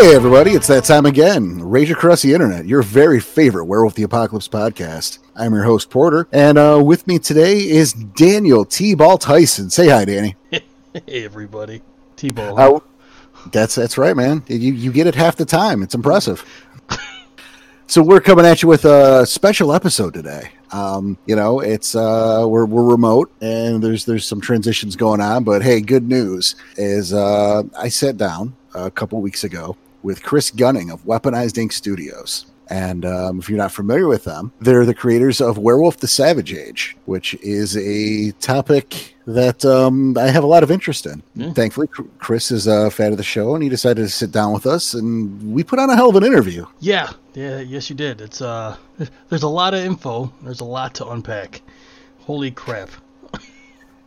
Hey, everybody, it's that time again. Rage Across the Internet, your very favorite Werewolf the Apocalypse podcast. I'm your host, Porter, and uh, with me today is Daniel T. Ball Tyson. Say hi, Danny. hey, everybody. T Ball. Uh, that's, that's right, man. You, you get it half the time. It's impressive. so, we're coming at you with a special episode today. Um, you know, it's uh, we're we're remote and there's there's some transitions going on, but hey, good news is uh, I sat down a couple weeks ago with Chris Gunning of Weaponized Ink Studios. And um, if you're not familiar with them, they're the creators of Werewolf the Savage Age, which is a topic that um, I have a lot of interest in. Yeah. Thankfully, Chris is a fan of the show, and he decided to sit down with us, and we put on a hell of an interview. Yeah, yeah, yes, you did. It's uh, there's a lot of info. There's a lot to unpack. Holy crap!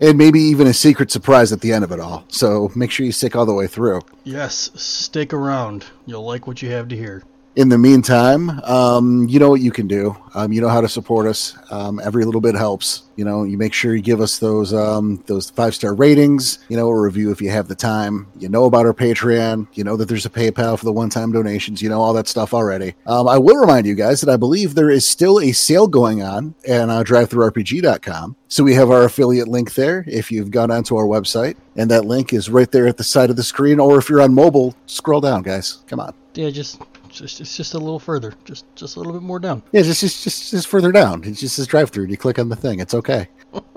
And maybe even a secret surprise at the end of it all. So make sure you stick all the way through. Yes, stick around. You'll like what you have to hear in the meantime, um, you know what you can do. Um, you know how to support us. Um, every little bit helps. You know, you make sure you give us those um, those five star ratings. You know, a review if you have the time. You know about our Patreon. You know that there's a PayPal for the one time donations. You know all that stuff already. Um, I will remind you guys that I believe there is still a sale going on at uh, DriveThruRPG.com. So we have our affiliate link there. If you've gone onto our website, and that link is right there at the side of the screen, or if you're on mobile, scroll down, guys. Come on. Yeah, just just it's just a little further, just just a little bit more down. Yeah, just just just, just further down. It's just this drive through. You click on the thing. It's okay.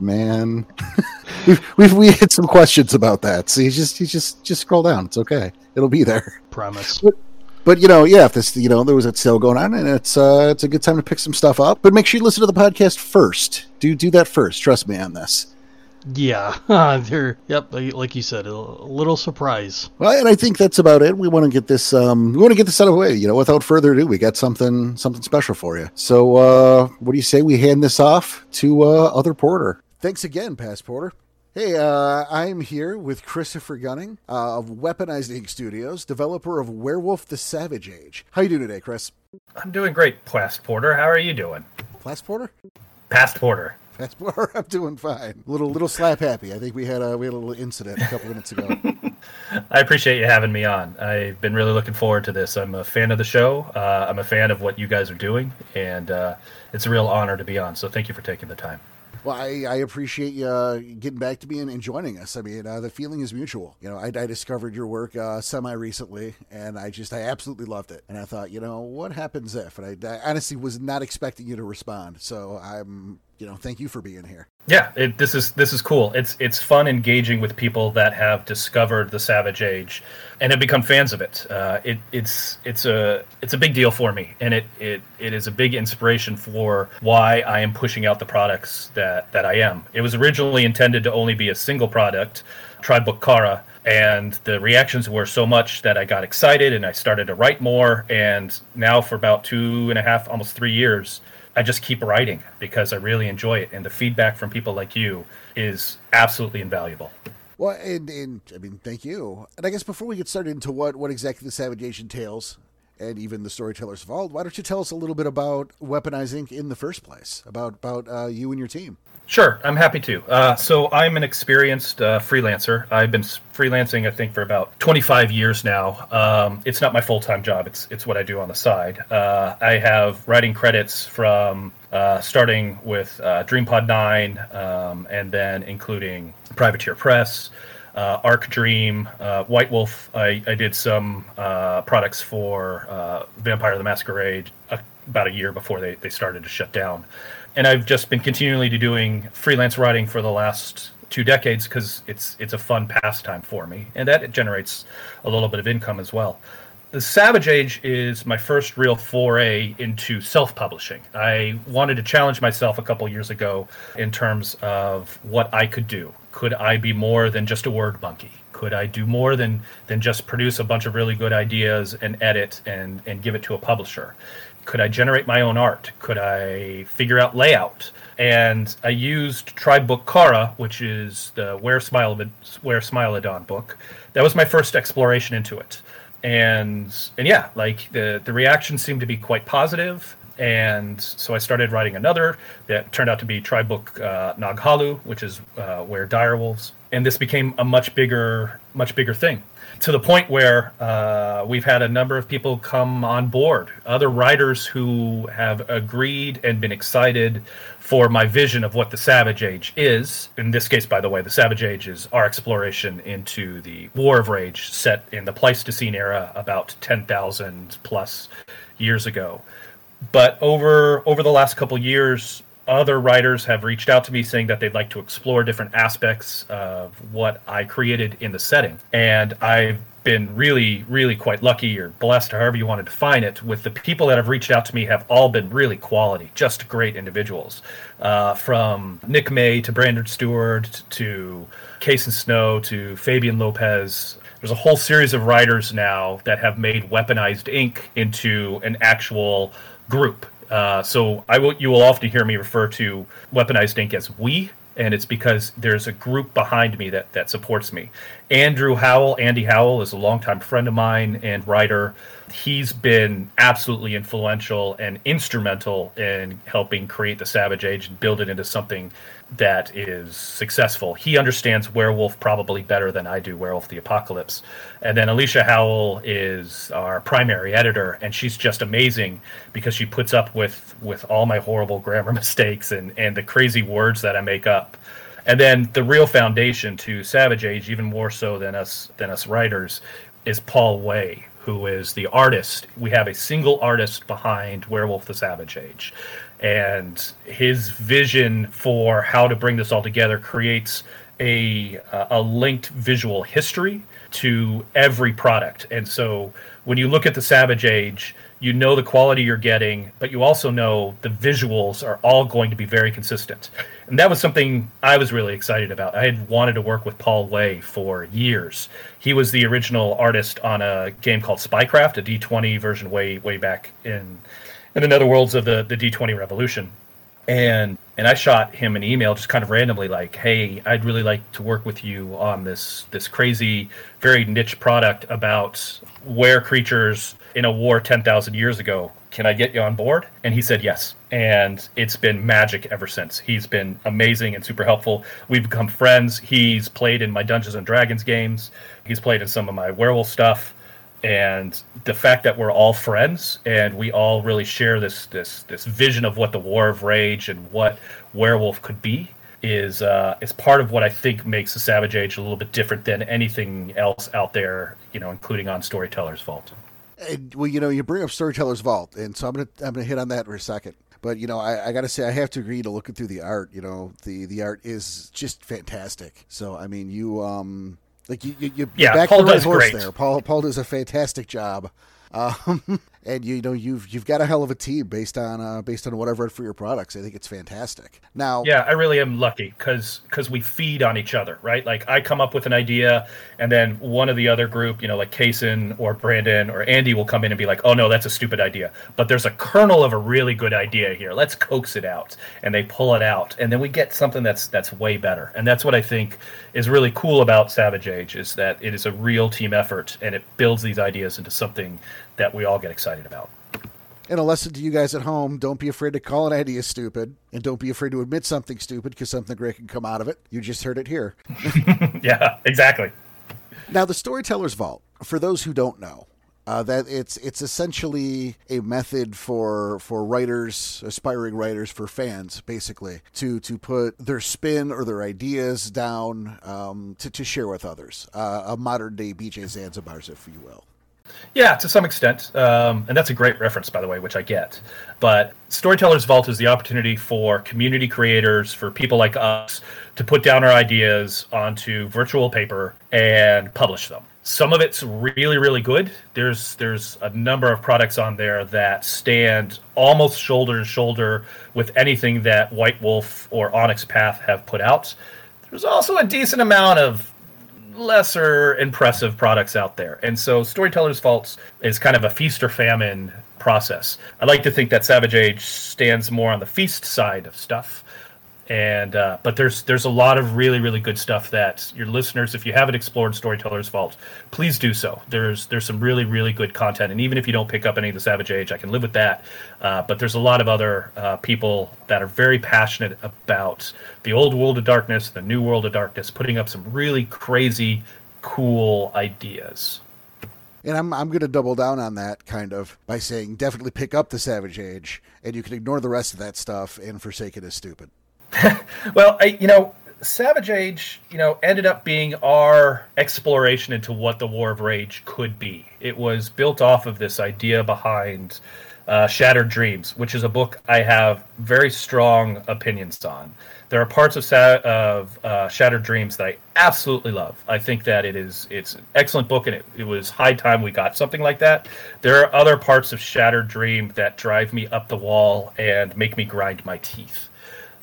Man, we've, we've we had some questions about that. So you just you just just scroll down. It's okay. It'll be there. Promise. But, but you know, yeah, if this you know there was a sale going on, and it's uh it's a good time to pick some stuff up. But make sure you listen to the podcast first. Do do that first. Trust me on this. Yeah, they're yep, like you said, a little surprise. Well, and I think that's about it. We want to get this, um, we want to get this out of the way. You know, without further ado, we got something, something special for you. So, uh, what do you say we hand this off to uh, other Porter? Thanks again, Past Porter. Hey, uh, I'm here with Christopher Gunning uh, of Weaponized Ink Studios, developer of Werewolf: The Savage Age. How you doing today, Chris? I'm doing great, Past Porter. How are you doing? Past Porter? Past Porter. I'm doing fine. Little little slap happy. I think we had a we had a little incident a couple minutes ago. I appreciate you having me on. I've been really looking forward to this. I'm a fan of the show. Uh, I'm a fan of what you guys are doing, and uh, it's a real honor to be on. So thank you for taking the time. Well, I, I appreciate you uh, getting back to me and, and joining us. I mean, uh, the feeling is mutual. You know, I, I discovered your work uh, semi recently, and I just I absolutely loved it. And I thought, you know, what happens if? And I, I honestly was not expecting you to respond. So I'm you know, thank you for being here. Yeah, it, this is this is cool. It's it's fun engaging with people that have discovered the Savage Age and have become fans of it. Uh, it it's it's a it's a big deal for me, and it, it it is a big inspiration for why I am pushing out the products that that I am. It was originally intended to only be a single product, Tribe Book Kara, and the reactions were so much that I got excited and I started to write more. And now for about two and a half, almost three years, I just keep writing because I really enjoy it, and the feedback from people like you is absolutely invaluable. Well, and, and I mean, thank you. And I guess before we get started into what what exactly the Savage Age entails, and even the storytellers evolved, why don't you tell us a little bit about Weaponized Ink in the first place, about about uh, you and your team? Sure, I'm happy to. Uh, so I'm an experienced uh, freelancer. I've been freelancing, I think, for about 25 years now. Um, it's not my full time job. It's it's what I do on the side. Uh, I have writing credits from uh, starting with uh, DreamPod Nine, um, and then including Privateer Press. Uh, Arc Dream, uh, White Wolf. I, I did some uh, products for uh, Vampire the Masquerade about a year before they, they started to shut down and I've just been continually doing freelance writing for the last two decades because it's it's a fun pastime for me, and that generates a little bit of income as well. The Savage Age is my first real foray into self-publishing. I wanted to challenge myself a couple years ago in terms of what I could do. Could I be more than just a word monkey? Could I do more than than just produce a bunch of really good ideas and edit and and give it to a publisher? Could I generate my own art? Could I figure out layout? And I used Tribe Book Kara, which is the Where Smile Where Smilodon book. That was my first exploration into it. And and yeah, like the the reactions seemed to be quite positive And so I started writing another that turned out to be Tribook uh, Naghalu, which is uh, where direwolves. And this became a much bigger, much bigger thing to the point where uh, we've had a number of people come on board, other writers who have agreed and been excited for my vision of what the Savage Age is. In this case, by the way, the Savage Age is our exploration into the War of Rage set in the Pleistocene era about 10,000 plus years ago. But over over the last couple years, other writers have reached out to me saying that they'd like to explore different aspects of what I created in the setting. And I've been really, really quite lucky or blessed, however you want to define it, with the people that have reached out to me have all been really quality, just great individuals. Uh, from Nick May to Brandon Stewart to Kason Snow to Fabian Lopez. There's a whole series of writers now that have made Weaponized Ink into an actual group uh, so I will, you will often hear me refer to Weaponized Ink as we, and it's because there's a group behind me that that supports me. Andrew Howell, Andy Howell, is a longtime friend of mine and writer. He's been absolutely influential and instrumental in helping create the Savage Age and build it into something that is successful. He understands Werewolf probably better than I do, Werewolf the Apocalypse. And then Alicia Howell is our primary editor, and she's just amazing because she puts up with with all my horrible grammar mistakes and and the crazy words that I make up. And then the real foundation to Savage Age, even more so than us than us writers, is Paul Way, who is the artist. We have a single artist behind Werewolf the Savage Age and his vision for how to bring this all together creates a uh, a linked visual history to every product. And so when you look at the Savage Age, you know the quality you're getting, but you also know the visuals are all going to be very consistent. And that was something I was really excited about. I had wanted to work with Paul Way for years. He was the original artist on a game called Spycraft, a D20 version way way back in in the netherworlds of the the D20 revolution. And and I shot him an email just kind of randomly like, "Hey, I'd really like to work with you on this this crazy, very niche product about where creatures in a war 10,000 years ago. Can I get you on board?" And he said yes. And it's been magic ever since. He's been amazing and super helpful. We've become friends. He's played in my Dungeons and Dragons games. He's played in some of my werewolf stuff and the fact that we're all friends and we all really share this this this vision of what the war of rage and what werewolf could be is uh, is part of what I think makes the Savage Age a little bit different than anything else out there, you know, including on Storyteller's Vault. And, well, you know, you bring up Storyteller's Vault, and so I'm gonna I'm gonna hit on that for a second. But you know, I, I got to say, I have to agree to looking through the art. You know, the the art is just fantastic. So I mean, you um, like you, you, you yeah, back Paul the right horse great. there. Paul Paul does a fantastic job. Um, and you know you've you've got a hell of a team based on uh, based on what I've read for your products. I think it's fantastic. Now, Yeah, I really am lucky because we feed on each other, right? Like I come up with an idea, and then one of the other group, you know, like Kason or Brandon or Andy will come in and be like, "Oh no, that's a stupid idea," but there's a kernel of a really good idea here. Let's coax it out, and they pull it out, and then we get something that's that's way better. And that's what I think is really cool about Savage Age is that it is a real team effort, and it builds these ideas into something that we all get excited about. and a lesson to you guys at home: don't be afraid to call an idea stupid, and don't be afraid to admit something stupid because something great can come out of it. You just heard it here. yeah, exactly. Now, the Storyteller's Vault, for those who don't know, uh, that it's it's essentially a method for for writers, aspiring writers, for fans, basically, to to put their spin or their ideas down um, to to share with others. Uh, a modern day BJ Zanzibars, if you will. Yeah, to some extent, um, and that's a great reference, by the way, which I get. But Storyteller's Vault is the opportunity for community creators, for people like us, to put down our ideas onto virtual paper and publish them. Some of it's really, really good. There's there's a number of products on there that stand almost shoulder to shoulder with anything that White Wolf or Onyx Path have put out. There's also a decent amount of lesser impressive products out there. And so Storyteller's Vault is kind of a feast or famine process. I like to think that Savage Age stands more on the feast side of stuff. And uh, but there's there's a lot of really really good stuff that your listeners if you haven't explored storytellers vault please do so. There's there's some really really good content. And even if you don't pick up any of the savage age i can live with that. Uh, but there's a lot of other uh, people that are very passionate about the old world of darkness the new world of darkness putting up some really crazy cool ideas. And I'm I'm going to double down on that kind of by saying definitely pick up the Savage Age, and you can ignore the rest of that stuff and forsake it as stupid. well, I, you know, Savage Age, you know, ended up being our exploration into what the War of Rage could be. It was built off of this idea behind uh, Shattered Dreams, which is a book I have very strong opinions on. There are parts of, Sa- of uh, Shattered Dreams that I absolutely love. I think that it is it's an excellent book, and it, it was high time we got something like that. There are other parts of Shattered Dream that drive me up the wall and make me grind my teeth.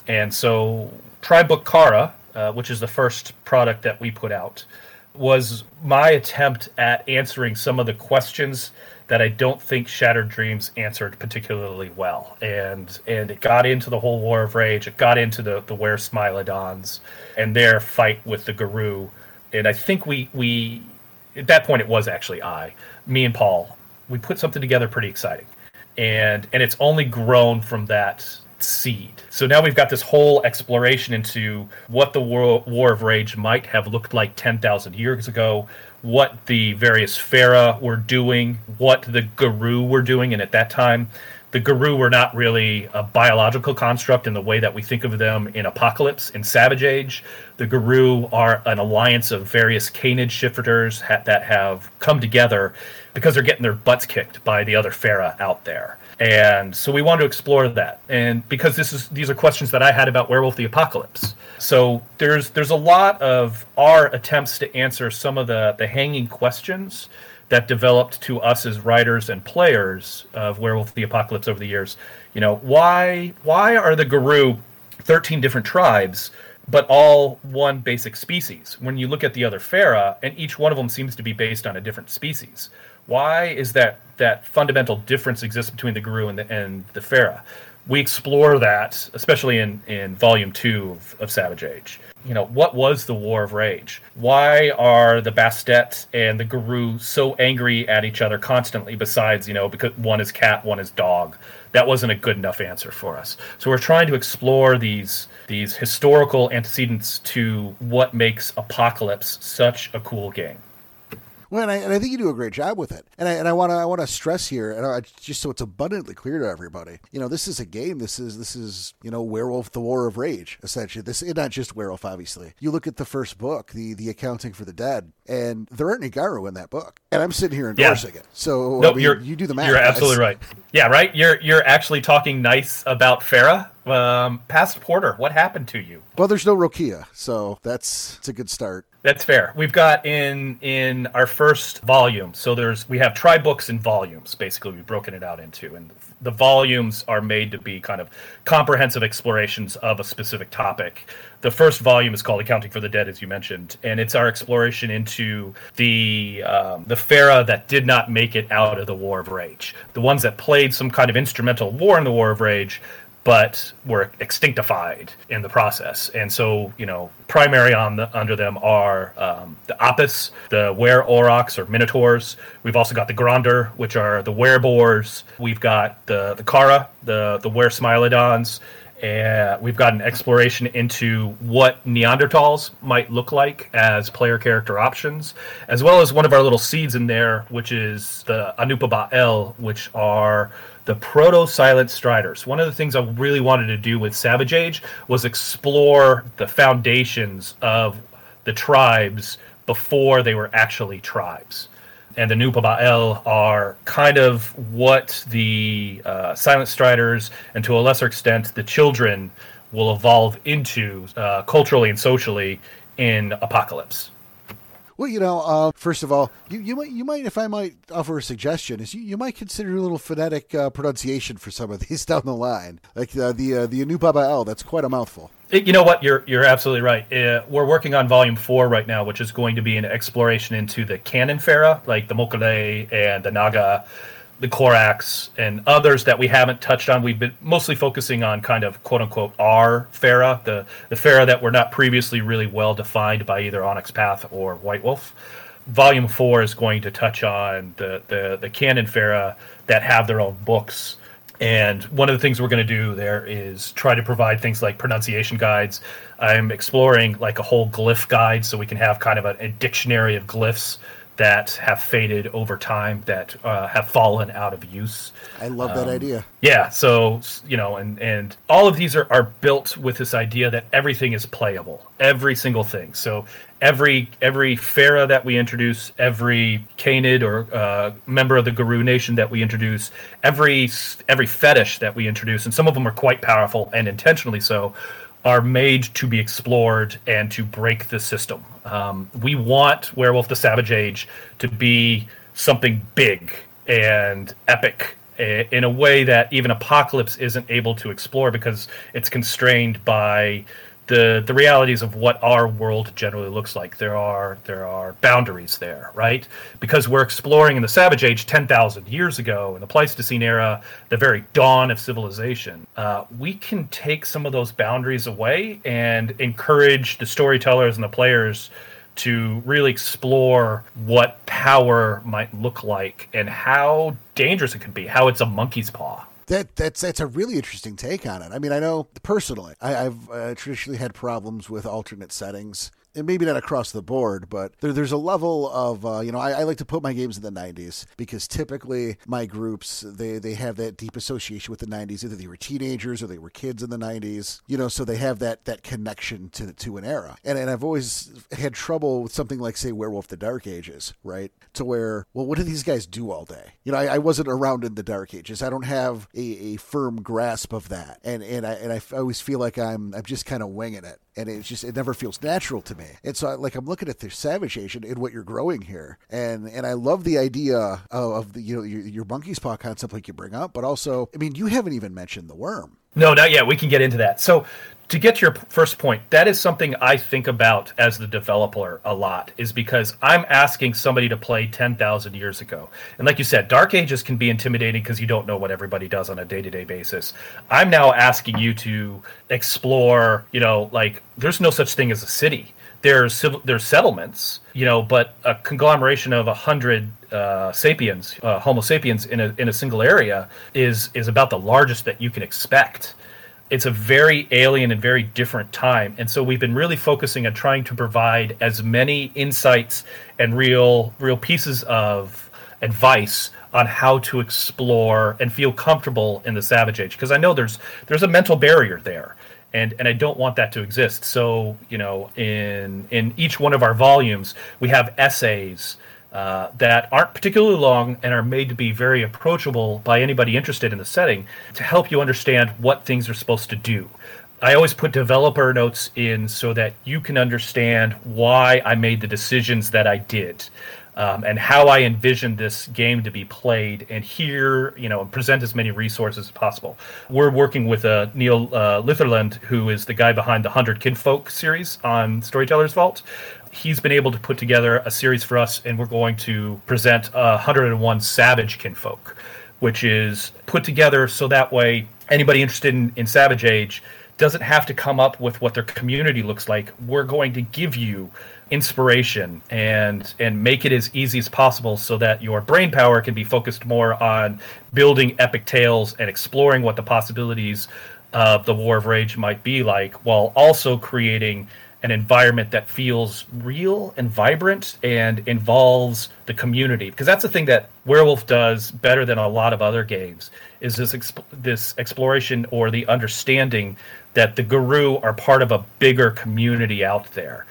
And so, Tribook Kara, uh, which is the first product that we put out, was my attempt at answering some of the questions that I don't think Shattered Dreams answered particularly well. And and it got into the whole War of Rage. It got into the the Were Smilodons and their fight with the Garou. And I think we we at that point it was actually I, me and Paul, we put something together pretty exciting. And and it's only grown from that seed. So now we've got this whole exploration into what the War, War of Rage might have looked like 10,000 years ago, what the various Fera were doing, what the Garou were doing, and at that time, the Garou were not really a biological construct in the way that we think of them in Apocalypse. In Savage Age, the Garou are an alliance of various Canid shifters that have come together because they're getting their butts kicked by the other Fera out there and so we wanted to explore that. And because this is these are questions that i had about werewolf the apocalypse. So there's there's a lot of our attempts to answer some of the the hanging questions that developed to us as writers and players of werewolf the apocalypse over the years. You know why why are the Garou 13 different tribes but all one basic species? When you look at the other Fera, and each one of them seems to be based on a different species. Why is that that fundamental difference exists between the Garou and the and the Fera? We explore that, especially in, in volume two of, of Savage Age. You know, what was the War of Rage? Why are the Bastet and the Garou so angry at each other constantly, besides, you know, because one is cat, one is dog? That wasn't a good enough answer for us. So we're trying to explore these these historical antecedents to what makes Apocalypse such a cool game. Well, and I, and I, think you do a great job with it. And I and I want to I want to stress here, and I, just so it's abundantly clear to everybody, you know, this is a game. This is this is you know Werewolf: The War of Rage. Essentially, this is not just Werewolf. Obviously, you look at the first book, the the Accounting for the Dead, and there aren't any Garou in that book. And I'm sitting here endorsing yeah. it. So no, I mean, you do the math. You're absolutely right. Yeah, right. You're you're actually talking nice about Fera. Um, past Porter, what happened to you? Well, there's no Rokea, so that's it's a good start. That's fair. We've got in in our first volume. So there's we have tri books and volumes. Basically, we've broken it out into, and the volumes are made to be kind of comprehensive explorations of a specific topic. The first volume is called "Accounting for the Dead," as you mentioned, and it's our exploration into the um, the Fera that did not make it out of the War of Rage, the ones that played some kind of instrumental war in the War of Rage, but were extinctified in the process. And so, you know, primary on the, under them are um, the Apis, the Were Aurochs or Minotaurs. We've also got the Gronder, which are the Werebors. We've got the the Kara, the the Were Smilodons. And we've got an exploration into what Neanderthals might look like as player character options, as well as one of our little seeds in there, which is the Anub'ael, which are the proto silent striders. One of the things I really wanted to do with Savage Age was explore the foundations of the tribes before they were actually tribes. And the Anub'ael are kind of what the uh, Silent Striders, and to a lesser extent, the children, will evolve into uh, culturally and socially in Apocalypse. Well, you know, uh, first of all, you, you might you might if I might offer a suggestion is you, you might consider a little phonetic uh, pronunciation for some of these down the line, like uh, the uh, the Anub'ael. That's quite a mouthful. You know what? You're you're absolutely right. Uh, we're working on volume four right now, which is going to be an exploration into the canon Fera, like the Mokolé and the Naga. the Corax, and others that we haven't touched on. We've been mostly focusing on kind of quote unquote our Fera, the the Fera that were not previously really well defined by either Onyx Path or White Wolf. Volume four is going to touch on the the, the canon Fera that have their own books. And one of the things we're going to do there is try to provide things like pronunciation guides. I'm exploring like a whole glyph guide so we can have kind of a, a dictionary of glyphs that have faded over time, that uh, have fallen out of use. I love that um, idea. Yeah, so you know, and and all of these are are built with this idea that everything is playable, every single thing. So every every Fera that we introduce, every Canid or uh, member of the Garou Nation that we introduce, every every fetish that we introduce, and some of them are quite powerful and intentionally so are made to be explored and to break the system. Um, we want Werewolf the Savage Age to be something big and epic in a way that even Apocalypse isn't able to explore because it's constrained by the the realities of what our world generally looks like. There are there are boundaries there, right? Because we're exploring in the Savage Age, ten thousand years ago, in the Pleistocene era, the very dawn of civilization. Uh, we can take some of those boundaries away and encourage the storytellers and the players to really explore what power might look like and how dangerous it could be, how it's a monkey's paw that that's that's a really interesting take on it. I mean, I know personally, I, have uh, traditionally had problems with alternate settings and maybe not across the board, but there, there's a level of uh, you know I, I, like to put my games in the '90s because typically my groups they they have that deep association with the '90s. Either they were teenagers or they were kids in the '90s, you know, so they have that that connection to to an era. And and I've always had trouble with something like say Werewolf the Dark Ages, right? To where well, what do these guys do all day? You know, I, I wasn't around in the Dark Ages. I don't have a, a firm grasp of that, and and I and I always feel like I'm I'm just kind of winging it and it's just it never feels natural to me. And so, like, I'm looking at the Savage Age and what you're growing here, and and I love the idea of, of the you know your, your monkey's paw concept, like you bring up, but also, I mean, you haven't even mentioned the Wyrm. No, not yet. We can get into that. So to get to your first point, that is something I think about as the developer a lot, is because I'm asking somebody to play 10,000 years ago. And like you said, Dark Ages can be intimidating because you don't know what everybody does on a day to day basis. I'm now asking you to explore, you know, like there's no such thing as a city. There's there's settlements, you know, but a conglomeration of a hundred uh, sapiens, uh, Homo sapiens, in a in a single area is is about the largest that you can expect it's a very alien and very different time. And so we've been really focusing on trying to provide as many insights and real real pieces of advice on how to explore and feel comfortable in the savage age because I know there's there's a mental barrier there. And, and I don't want that to exist. So, you know, in in each one of our volumes, we have essays uh, that aren't particularly long and are made to be very approachable by anybody interested in the setting to help you understand what things are supposed to do. I always put developer notes in so that you can understand why I made the decisions that I did. Um, and how I envision this game to be played, and here, you know, present as many resources as possible. We're working with uh, Neil uh, Litherland, who is the guy behind the Hundred Kinfolk series on Storyteller's Vault he's been able to put together a series for us, and we're going to present uh, 101 Savage Kinfolk, which is put together so that way anybody interested in, in Savage Age doesn't have to come up with what their community looks like. We're going to give you inspiration and and make it as easy as possible so that your brain power can be focused more on building epic tales and exploring what the possibilities of the War of Rage might be like while also creating an environment that feels real and vibrant and involves the community. Because that's the thing that werewolf does better than a lot of other games is this exp- this exploration or the understanding that the Garou are part of a bigger community out there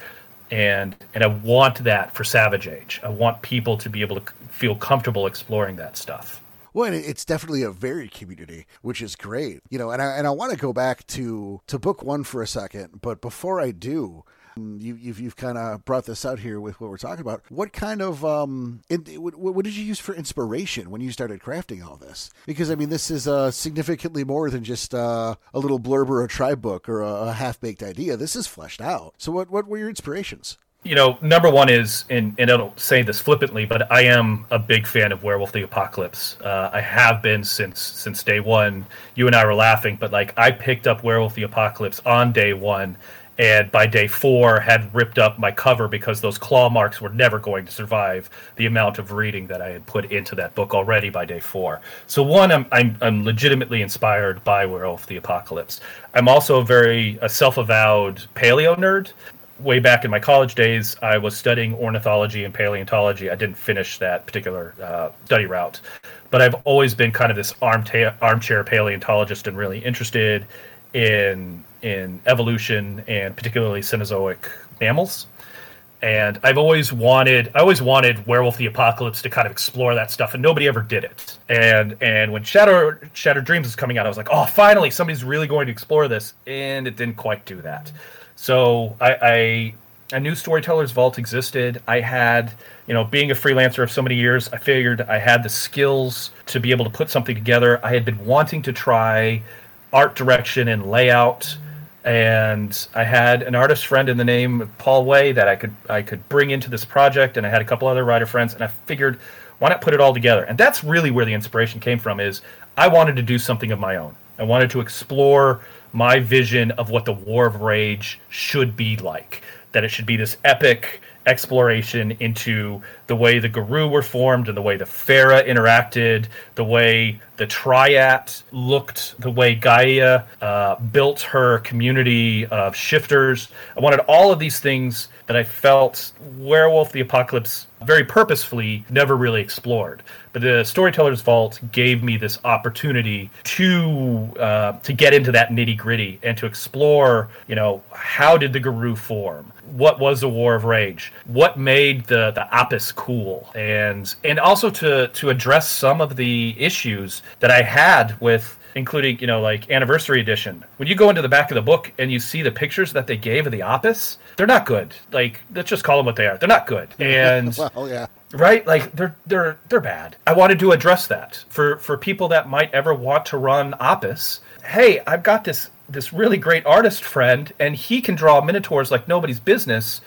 and and I want that for Savage Age I want people to be able to feel comfortable exploring that stuff well, it's definitely a very community, which is great. You know, and I and I want to go back to to book one for a second, but before I do, you, you've you've kind of brought this out here with what we're talking about. What kind of um, what, what, did you use for inspiration when you started crafting all this? Because I mean, this is uh, significantly more than just uh, a little blurb or a tribe book or a, a half baked idea. This is fleshed out. So, what what were your inspirations? you know, number one is, and, and I don't say this flippantly, but I am a big fan of Werewolf the Apocalypse. Uh, I have been since since day one. You and I were laughing, but like I picked up Werewolf the Apocalypse on day one, and by day four had ripped up my cover because those claw marks were never going to survive the amount of reading that I had put into that book already by day four. So one, I'm I'm, I'm legitimately inspired by Werewolf the Apocalypse. I'm also a very a self-avowed paleo nerd way back in my college days, I was studying ornithology and paleontology. I didn't finish that particular uh, study route, but I've always been kind of this armta- armchair paleontologist and really interested in in evolution and particularly Cenozoic mammals. And I've always wanted, I always wanted Werewolf the Apocalypse to kind of explore that stuff, and nobody ever did it. And and when Shadow Shattered Dreams was coming out, I was like, oh, finally, somebody's really going to explore this, and it didn't quite do that. So I, I I knew Storytellers Vault existed. I had, you know, being a freelancer of so many years, I figured I had the skills to be able to put something together. I had been wanting to try art direction and layout, and I had an artist friend in the name of Paul Way that I could I could bring into this project, and I had a couple other writer friends, and I figured why not put it all together? And that's really where the inspiration came from. Is I wanted to do something of my own. I wanted to explore my vision of what the War of Rage should be like. That it should be this epic exploration into the way the Garou were formed and the way the Fera interacted, the way the Triad looked, the way Gaia uh, built her community of shifters. I wanted all of these things that I felt Werewolf the Apocalypse very purposefully never really explored. But the Storyteller's Vault gave me this opportunity to uh, to get into that nitty gritty and to explore. You know, how did the Garou form? What was the War of Rage? What made the the Apis cool? And and also to to address some of the issues that I had with including you know like anniversary edition. When you go into the back of the book and you see the pictures that they gave of the Apis they're not good. Like let's just call them what they are. They're not good. And well, yeah. Right? Like they're they're they're bad. I wanted to address that for for people that might ever want to run Apis. Hey i've got this this really great artist friend and he can draw minotaurs like nobody's business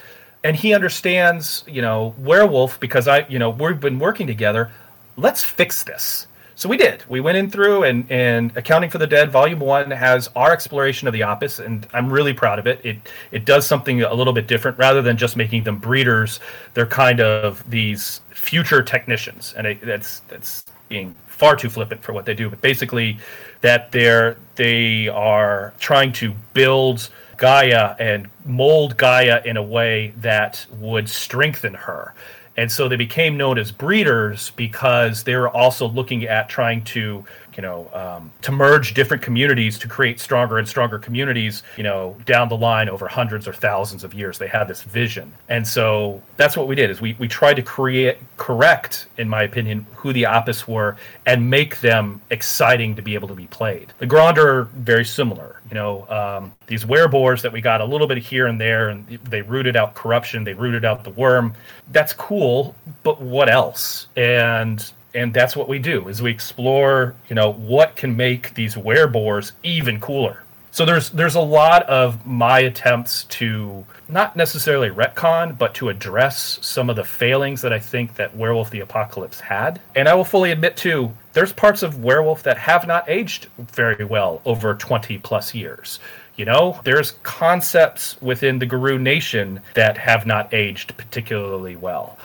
and he understands you know werewolf because i you know we've been working together let's fix this so we did. We went in through and and Accounting for the Dead Volume One has our exploration of the Apis, and I'm really proud of it. It it does something a little bit different rather than just making them breeders. They're kind of these future technicians, and it, that's that's being far too flippant for what they do. But basically, that they're they are trying to build Gaia and mold Gaia in a way that would strengthen her and so they became known as breeders because they were also looking at trying to you know um, to merge different communities to create stronger and stronger communities you know down the line over hundreds or thousands of years they had this vision. And so that's what we did is we, we tried to create correct in my opinion who the Apis were and make them exciting to be able to be played. The Gronder are very similar you know um, these werebores that we got a little bit here and there and they rooted out corruption they rooted out the Wyrm. That's cool but what else? And and that's what we do is we explore you know what can make these werebores even cooler. So there's there's a lot of my attempts to not necessarily retcon but to address some of the failings that i think that werewolf the apocalypse had. And i will fully admit too there's parts of werewolf that have not aged very well over 20 plus years. You know there's concepts within the Garou nation that have not aged particularly well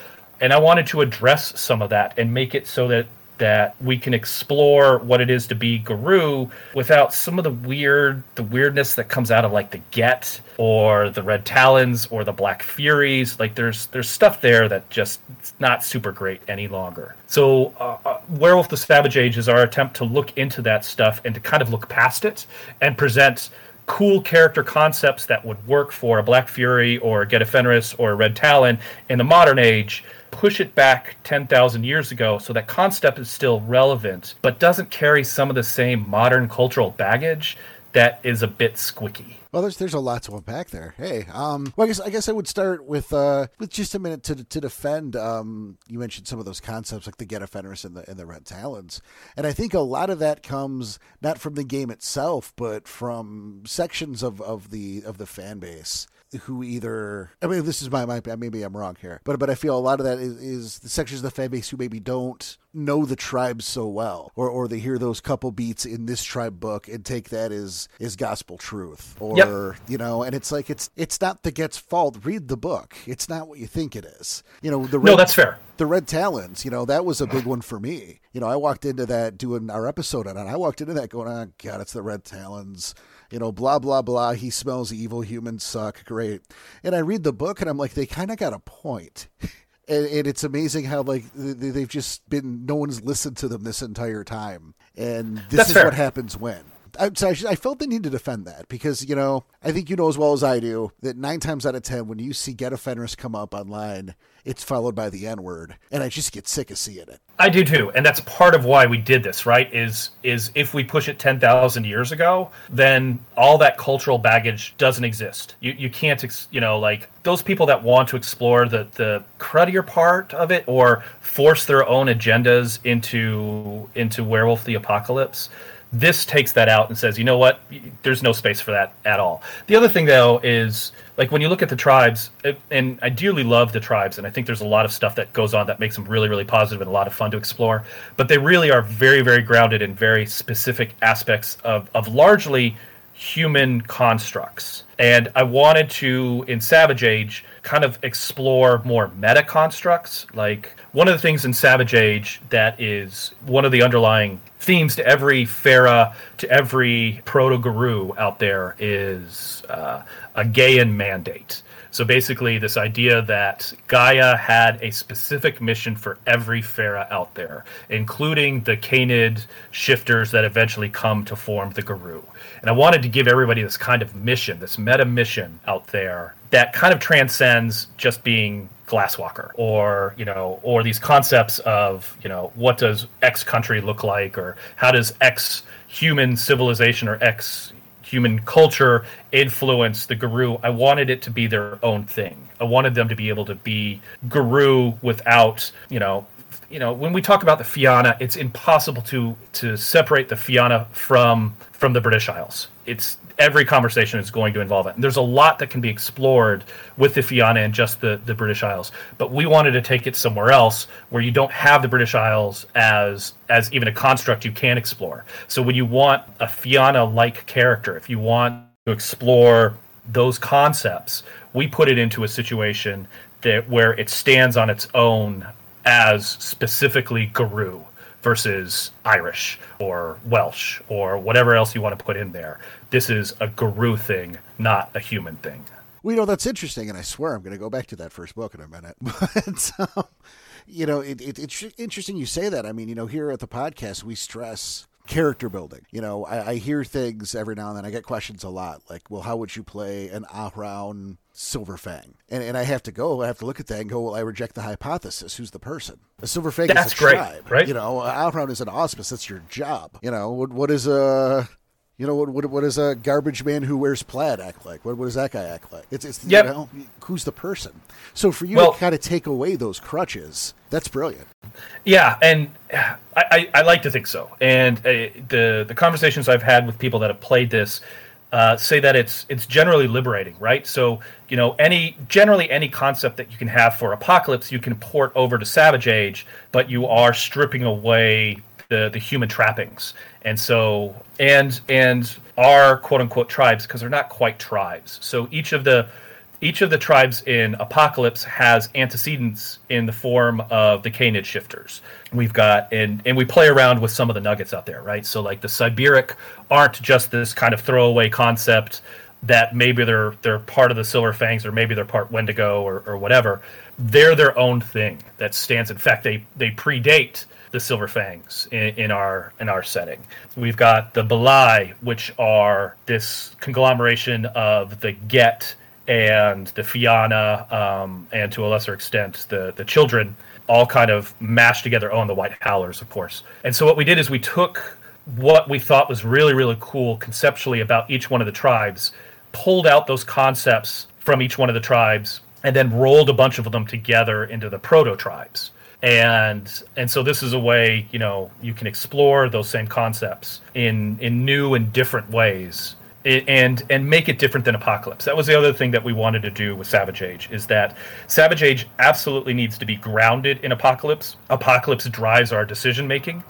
and I wanted to address some of that and make it so that that we can explore what it is to be Garou without some of the weird the weirdness that comes out of like the Get or the Red Talons or the Black Furies. Like there's there's stuff there that just it's not super great any longer. So uh, uh, Werewolf the Savage Age is our attempt to look into that stuff and to kind of look past it and present cool character concepts that would work for a Black Fury or a Get a Fenris or a Red Talon in the modern age push it back 10,000 years ago so that concept is still relevant, but doesn't carry some of the same modern cultural baggage that is a bit squicky. Well, there's there's a lot to unpack there. Hey, um, well, I guess I guess I would start with uh with just a minute to to defend. Um, you mentioned some of those concepts like the Get and the and the Red Talons, and I think a lot of that comes not from the game itself, but from sections of of the of the fan base who either I mean this is my, my maybe I'm wrong here, but but I feel a lot of that is, is the sections of the fan base who maybe don't know the tribe so well or or they hear those couple beats in this tribe book and take that as as gospel truth or Yep. you know and it's like it's it's not the get's fault. Read the book. It's not what you think it is. You know the No, red, that's fair. the red talons you know that was a big one for me. You know i walked into that doing our episode on it. I walked into that going oh god it's the red talons you know blah blah blah. He smells evil. Humans suck. Great. And i read the book and i'm like they kind of got a point. And, and it's amazing how like th- th- they've just been no one's listened to them this entire time. And this That's is fair. what happens when I, so I, felt the need to defend that because you know I think you know as well as I do that nine times out of ten when you see Get Fenris come up online, it's followed by the N word, and I just get sick of seeing it. I do too, and that's part of why we did this, right? Is is if we push it ten thousand years ago, then all that cultural baggage doesn't exist. You you can't, ex, you know, like those people that want to explore the the cruddier part of it or force their own agendas into into Werewolf the Apocalypse. This takes that out and says, you know what? There's no space for that at all. The other thing, though, is like when you look at the tribes, uh, and I dearly love the tribes, and I think there's a lot of stuff that goes on that makes them really, really positive and a lot of fun to explore. But they really are very, very grounded in very specific aspects of, of largely human constructs. And I wanted to, in Savage Age, kind of explore more meta constructs. Like one of the things in Savage Age that is one of the underlying themes to every Fera, to every Proto Garou out there is uh, a Gaian mandate. So basically, this idea that Gaia had a specific mission for every Fera out there, including the Canid shifters that eventually come to form the Garou. And I wanted to give everybody this kind of mission, this meta mission out there that kind of transcends just being glasswalker or you know or these concepts of you know what does x country look like or how does x human civilization or x human culture influence the Garou? I wanted it to be their own thing. I wanted them to be able to be Garou without you know you know when we talk about the fianna it's impossible to to separate the fianna from from the british isles. It's every conversation is going to involve it. And there's a lot that can be explored with the fianna and just the the british isles. But we wanted to take it somewhere else where you don't have the british isles as as even a construct you can explore. So when you want a fianna like character if you want to explore those concepts we put it into a situation that where it stands on its own as specifically Garou versus Irish or Welsh or whatever else you want to put in there. This is a Garou thing, not a human thing. Well, you know that's interesting, and I swear I'm going to go back to that first book in a minute. But um, you know, it, it, it's interesting you say that. I mean, you know, here at the podcast we stress character building. You know, I, I hear things every now and then. I get questions a lot, like, "Well, how would you play an Ahroun Silver Fang?" And and I have to go. I have to look at that and go, "Well, I reject the hypothesis. Who's the person? A Silver Fang That's is a great, tribe, right? You know, Ahroun is an auspice. That's your job. You know, what what is a you know what, what? What does a garbage man who wears plaid act like? What, what does that guy act like? It's, it's Yep. you know, who's the person? So for you Well- to kind of take away those crutches, that's brilliant. Yeah, and I, I, I like to think so. And uh, the the conversations I've had with people that have played this uh, say that it's it's generally liberating, right? So you know, any generally any concept that you can have for Apocalypse, you can port over to Savage Age, but you are stripping away the the human trappings, and so and and our quote unquote tribes because they're not quite tribes. So each of the each of the tribes in Apocalypse has antecedents in the form of the Canid shifters. We've got and and we play around with some of the nuggets out there, right? So like the Siberic aren't just this kind of throwaway concept that maybe they're they're part of the Silver Fangs or maybe they're part Wendigo or, or whatever. They're their own thing that stands. In fact, they they predate the Silver Fangs in, in our in our setting. We've got the Belai, which are this conglomeration of the Get and the Fianna, um, and to a lesser extent the the children, all kind of mashed together. Oh, and the White Howlers, of course. And so what we did is we took what we thought was really really cool conceptually about each one of the tribes, pulled out those concepts from each one of the tribes, and then rolled a bunch of them together into the proto tribes and and so this is a way you know you can explore those same concepts in in new and different ways and and make it different than Apocalypse. That was the other thing that we wanted to do with Savage Age is that Savage Age absolutely needs to be grounded in Apocalypse. Apocalypse drives our decision making.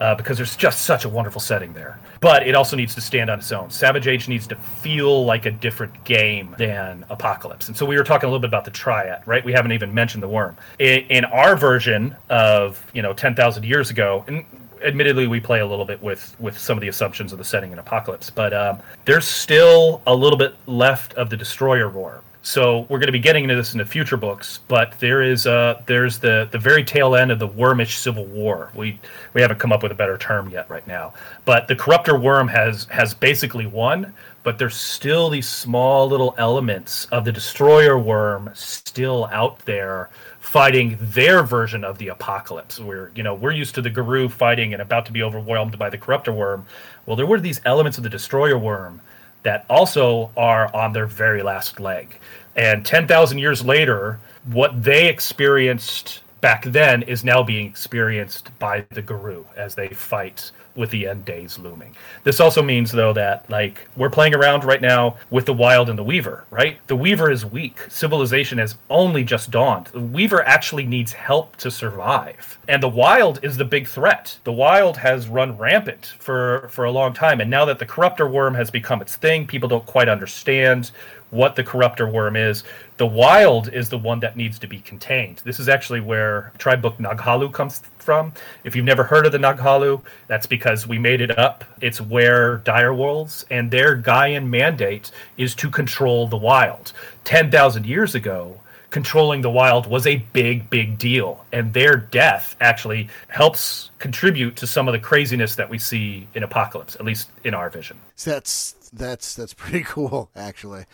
Uh, because there's just such a wonderful setting there. But it also needs to stand on its own. Savage Age needs to feel like a different game than Apocalypse. And so we were talking a little bit about the triad, right? We haven't even mentioned the Wyrm. In, in our version of, you know, 10,000 years ago, and admittedly we play a little bit with with some of the assumptions of the setting in apocalypse but um, there's still a little bit left of the destroyer war so we're going to be getting into this in the future books but there is uh there's the the very tail end of the wormish civil war. We we haven't come up with a better term yet right now. But the corruptor Wyrm has has basically won but there's still these small little elements of the destroyer Wyrm still out there fighting their version of the apocalypse. Where you know we're used to the Garou fighting and about to be overwhelmed by the Corruptor Wyrm. Well, there were these elements of the Destroyer Wyrm that also are on their very last leg. And ten thousand years later, what they experienced back then is now being experienced by the Garou as they fight with the end days looming. This also means though that like we're playing around right now with the Wyld and the weaver, right? The weaver is weak. Civilization has only just dawned. The weaver actually needs help to survive. And the Wyld is the big threat. The Wyld has run rampant for for a long time and now that the corruptor Wyrm has become its thing, people don't quite understand what the corruptor Wyrm is. The Wyld is the one that needs to be contained. This is actually where tribe book Naghalu comes from. If you've never heard of the Naghalu, that's because we made it up. It's where dire direwolves and their Gaian mandate is to control the Wyld. 10,000 years ago, controlling the Wyld was a big, big deal. And their death actually helps contribute to some of the craziness that we see in Apocalypse, at least in our vision. That's that's that's pretty cool, actually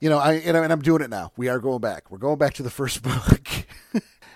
you know, I and, I'm doing it now. We are going back. We're going back to the first book.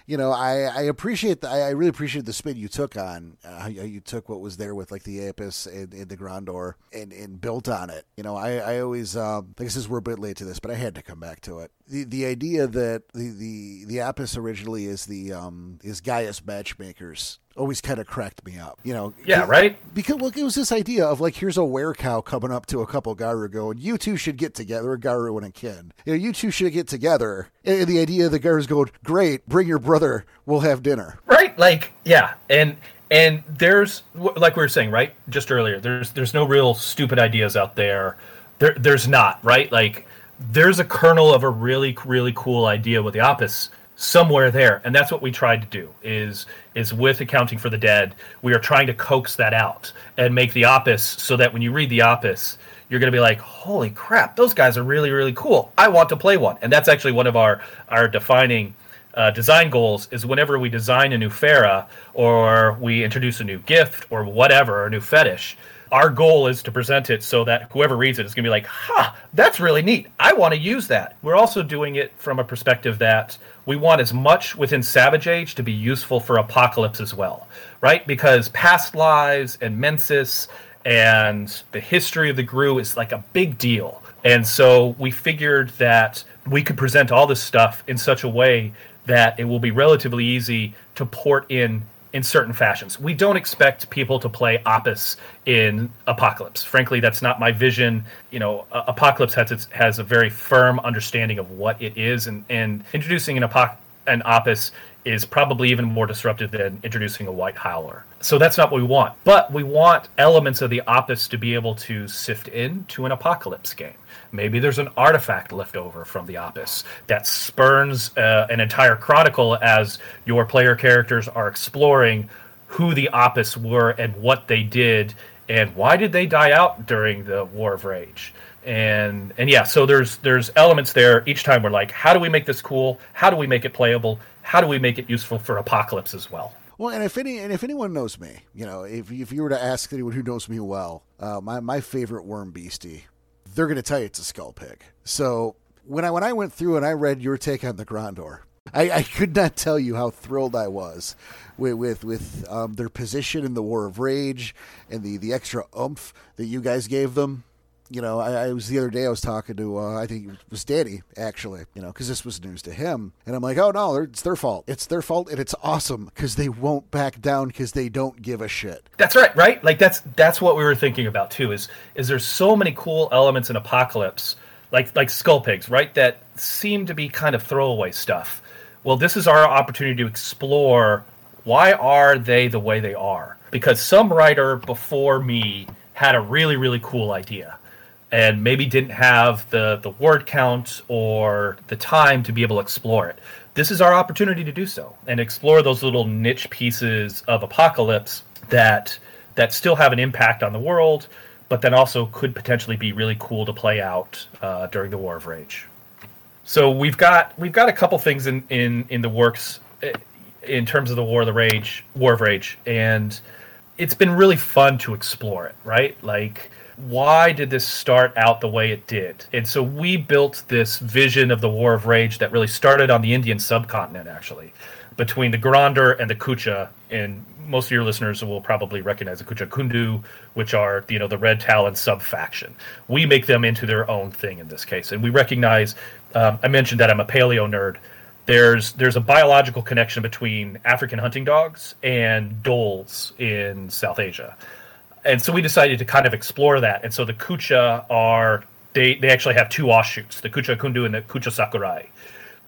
you know, I, I appreciate the, I really appreciate the spin you took on uh, how you took what was there with like the Apis and, and the Grondr and, and built on it. You know, I, I always, um, like I said, we're a bit late to this, but I had to come back to it. The, the idea that the, the, the Apis originally is the, um, is Gaia's matchmakers always kind of cracked me up. You know, yeah, right. Because look, it was this idea of like, here's a werecow coming up to a couple Garou going, you two should get together, a Garou and a kin. You know, you two should get together. And the idea of the Garou's going, great, bring your brother, we'll have dinner. Right, like yeah, and and there's like we were saying right just earlier. There's there's no real stupid ideas out there. There there's not right like. There's a kernel of a really, really cool idea with the Apis somewhere there and that's what we tried to do is is with accounting for the dead we are trying to coax that out and make the Apis so that when you read the Apis you're going to be like holy crap those guys are really really cool. I want to play one. And that's actually one of our our defining uh, design goals is whenever we design a new Fera or we introduce a new gift or whatever, a new fetish, our goal is to present it so that whoever reads it is going to be like, ha, that's really neat. I want to use that. We're also doing it from a perspective that we want as much within Savage Age to be useful for Apocalypse as well, right? Because past lives and Mensis and the history of the Garou is like a big deal. And so we figured that we could present all this stuff in such a way that it will be relatively easy to port in in certain fashions. We don't expect people to play Apis in Apocalypse. Frankly, that's not my vision. You know, Apocalypse has its, has a very firm understanding of what it is, and, and introducing an, Apoc- an Apis is probably even more disruptive than introducing a white howler. So that's not what we want. But we want elements of the Apis to be able to sift into an Apocalypse game. Maybe there's an artifact left over from the Apis that spurns uh, an entire chronicle as your player characters are exploring who the Apis were and what they did and why did they die out during the War of Rage. And and yeah, so there's there's elements there. Each time we're like, how do we make this cool? How do we make it playable? How do we make it useful for Apocalypse as well? Well, and if any and if anyone knows me, you know, if if you were to ask anyone who knows me well, uh, my my favorite Wyrm beastie they're going to tell you it's a skull pig. So when I when I went through and I read your take on the Grondr, I, I could not tell you how thrilled I was with with, with um, their position in the War of Rage and the the extra oomph that you guys gave them. You know, I, I was the other day I was talking to uh, I think it was Danny actually, you know, because this was news to him, and I'm like, oh no, it's their fault. It's their fault, and it's awesome because they won't back down because they don't give a shit. That's right, right? Like that's that's what we were thinking about too. Is is there's so many cool elements in Apocalypse, like like Skull Pigs, right? That seem to be kind of throwaway stuff. Well, this is our opportunity to explore why are they the way they are? Because some writer before me had a really really cool idea and maybe didn't have the the word count or the time to be able to explore it. This is our opportunity to do so and explore those little niche pieces of apocalypse that that still have an impact on the world, but then also could potentially be really cool to play out uh, during the War of Rage. So we've got we've got a couple things in in in the works eh, in terms of the War of the Rage, War of Rage, and it's been really fun to explore it. Right, like why did this start out the way it did? And so we built this vision of the War of Rage that really started on the Indian subcontinent, actually, between the Grondr and the Kucha. And most of your listeners will probably recognize the Kucha Ekundu, which are you know the Red Talon sub faction. We make them into their own thing in this case, and we recognize. Um, I mentioned that I'm a paleo nerd. There's there's a biological connection between African hunting dogs and dholes in South Asia and so we decided to kind of explore that. And so the Kucha are they they actually have two offshoots, the Kucha Ekundu and the Kucha Sakurai.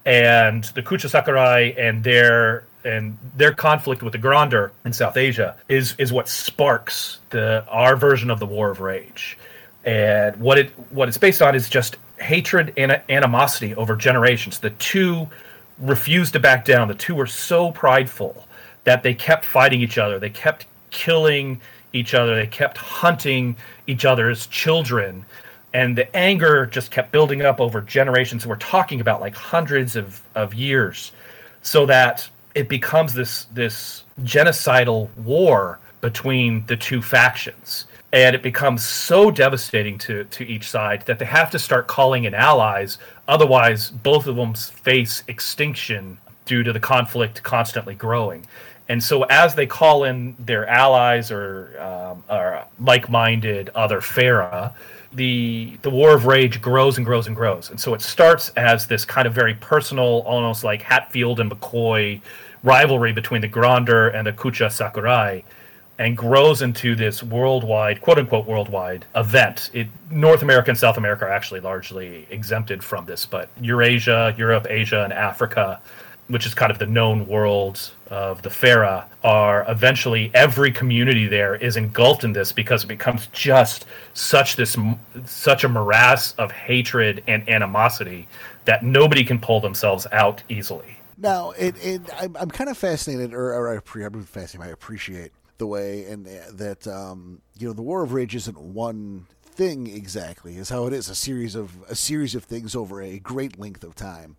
And the Kucha Sakurai and their and their conflict with the Grondr in South Asia is is what sparks the our version of the War of Rage. And what it what it's based on is just hatred and animosity over generations. The two refused to back down. The two were so prideful that they kept fighting each other. They kept killing each other. They kept hunting each other's children. And the anger just kept building up over generations. We're talking about like hundreds of, of years. So that it becomes this this genocidal war between the two factions. And it becomes so devastating to, to each side that they have to start calling in allies. Otherwise, both of them face extinction due to the conflict constantly growing. And so, as they call in their allies or, um, or like-minded other Fera, the the war of rage grows and grows and grows. And so, it starts as this kind of very personal, almost like Hatfield and McCoy rivalry between the Grondr and the Kucha Sakurai, and grows into this worldwide, quote unquote, worldwide event. It, North America and South America are actually largely exempted from this, but Eurasia, Europe, Asia, and Africa which is kind of the known world of the Fera, are eventually every community there is engulfed in this because it becomes just such this such a morass of hatred and animosity that nobody can pull themselves out easily. Now, it, it I'm, I'm kind of fascinated, or, or I, I'm fascinated. I appreciate the way and that um, you know the War of Rage isn't one thing exactly is how it is a series of a series of things over a great length of time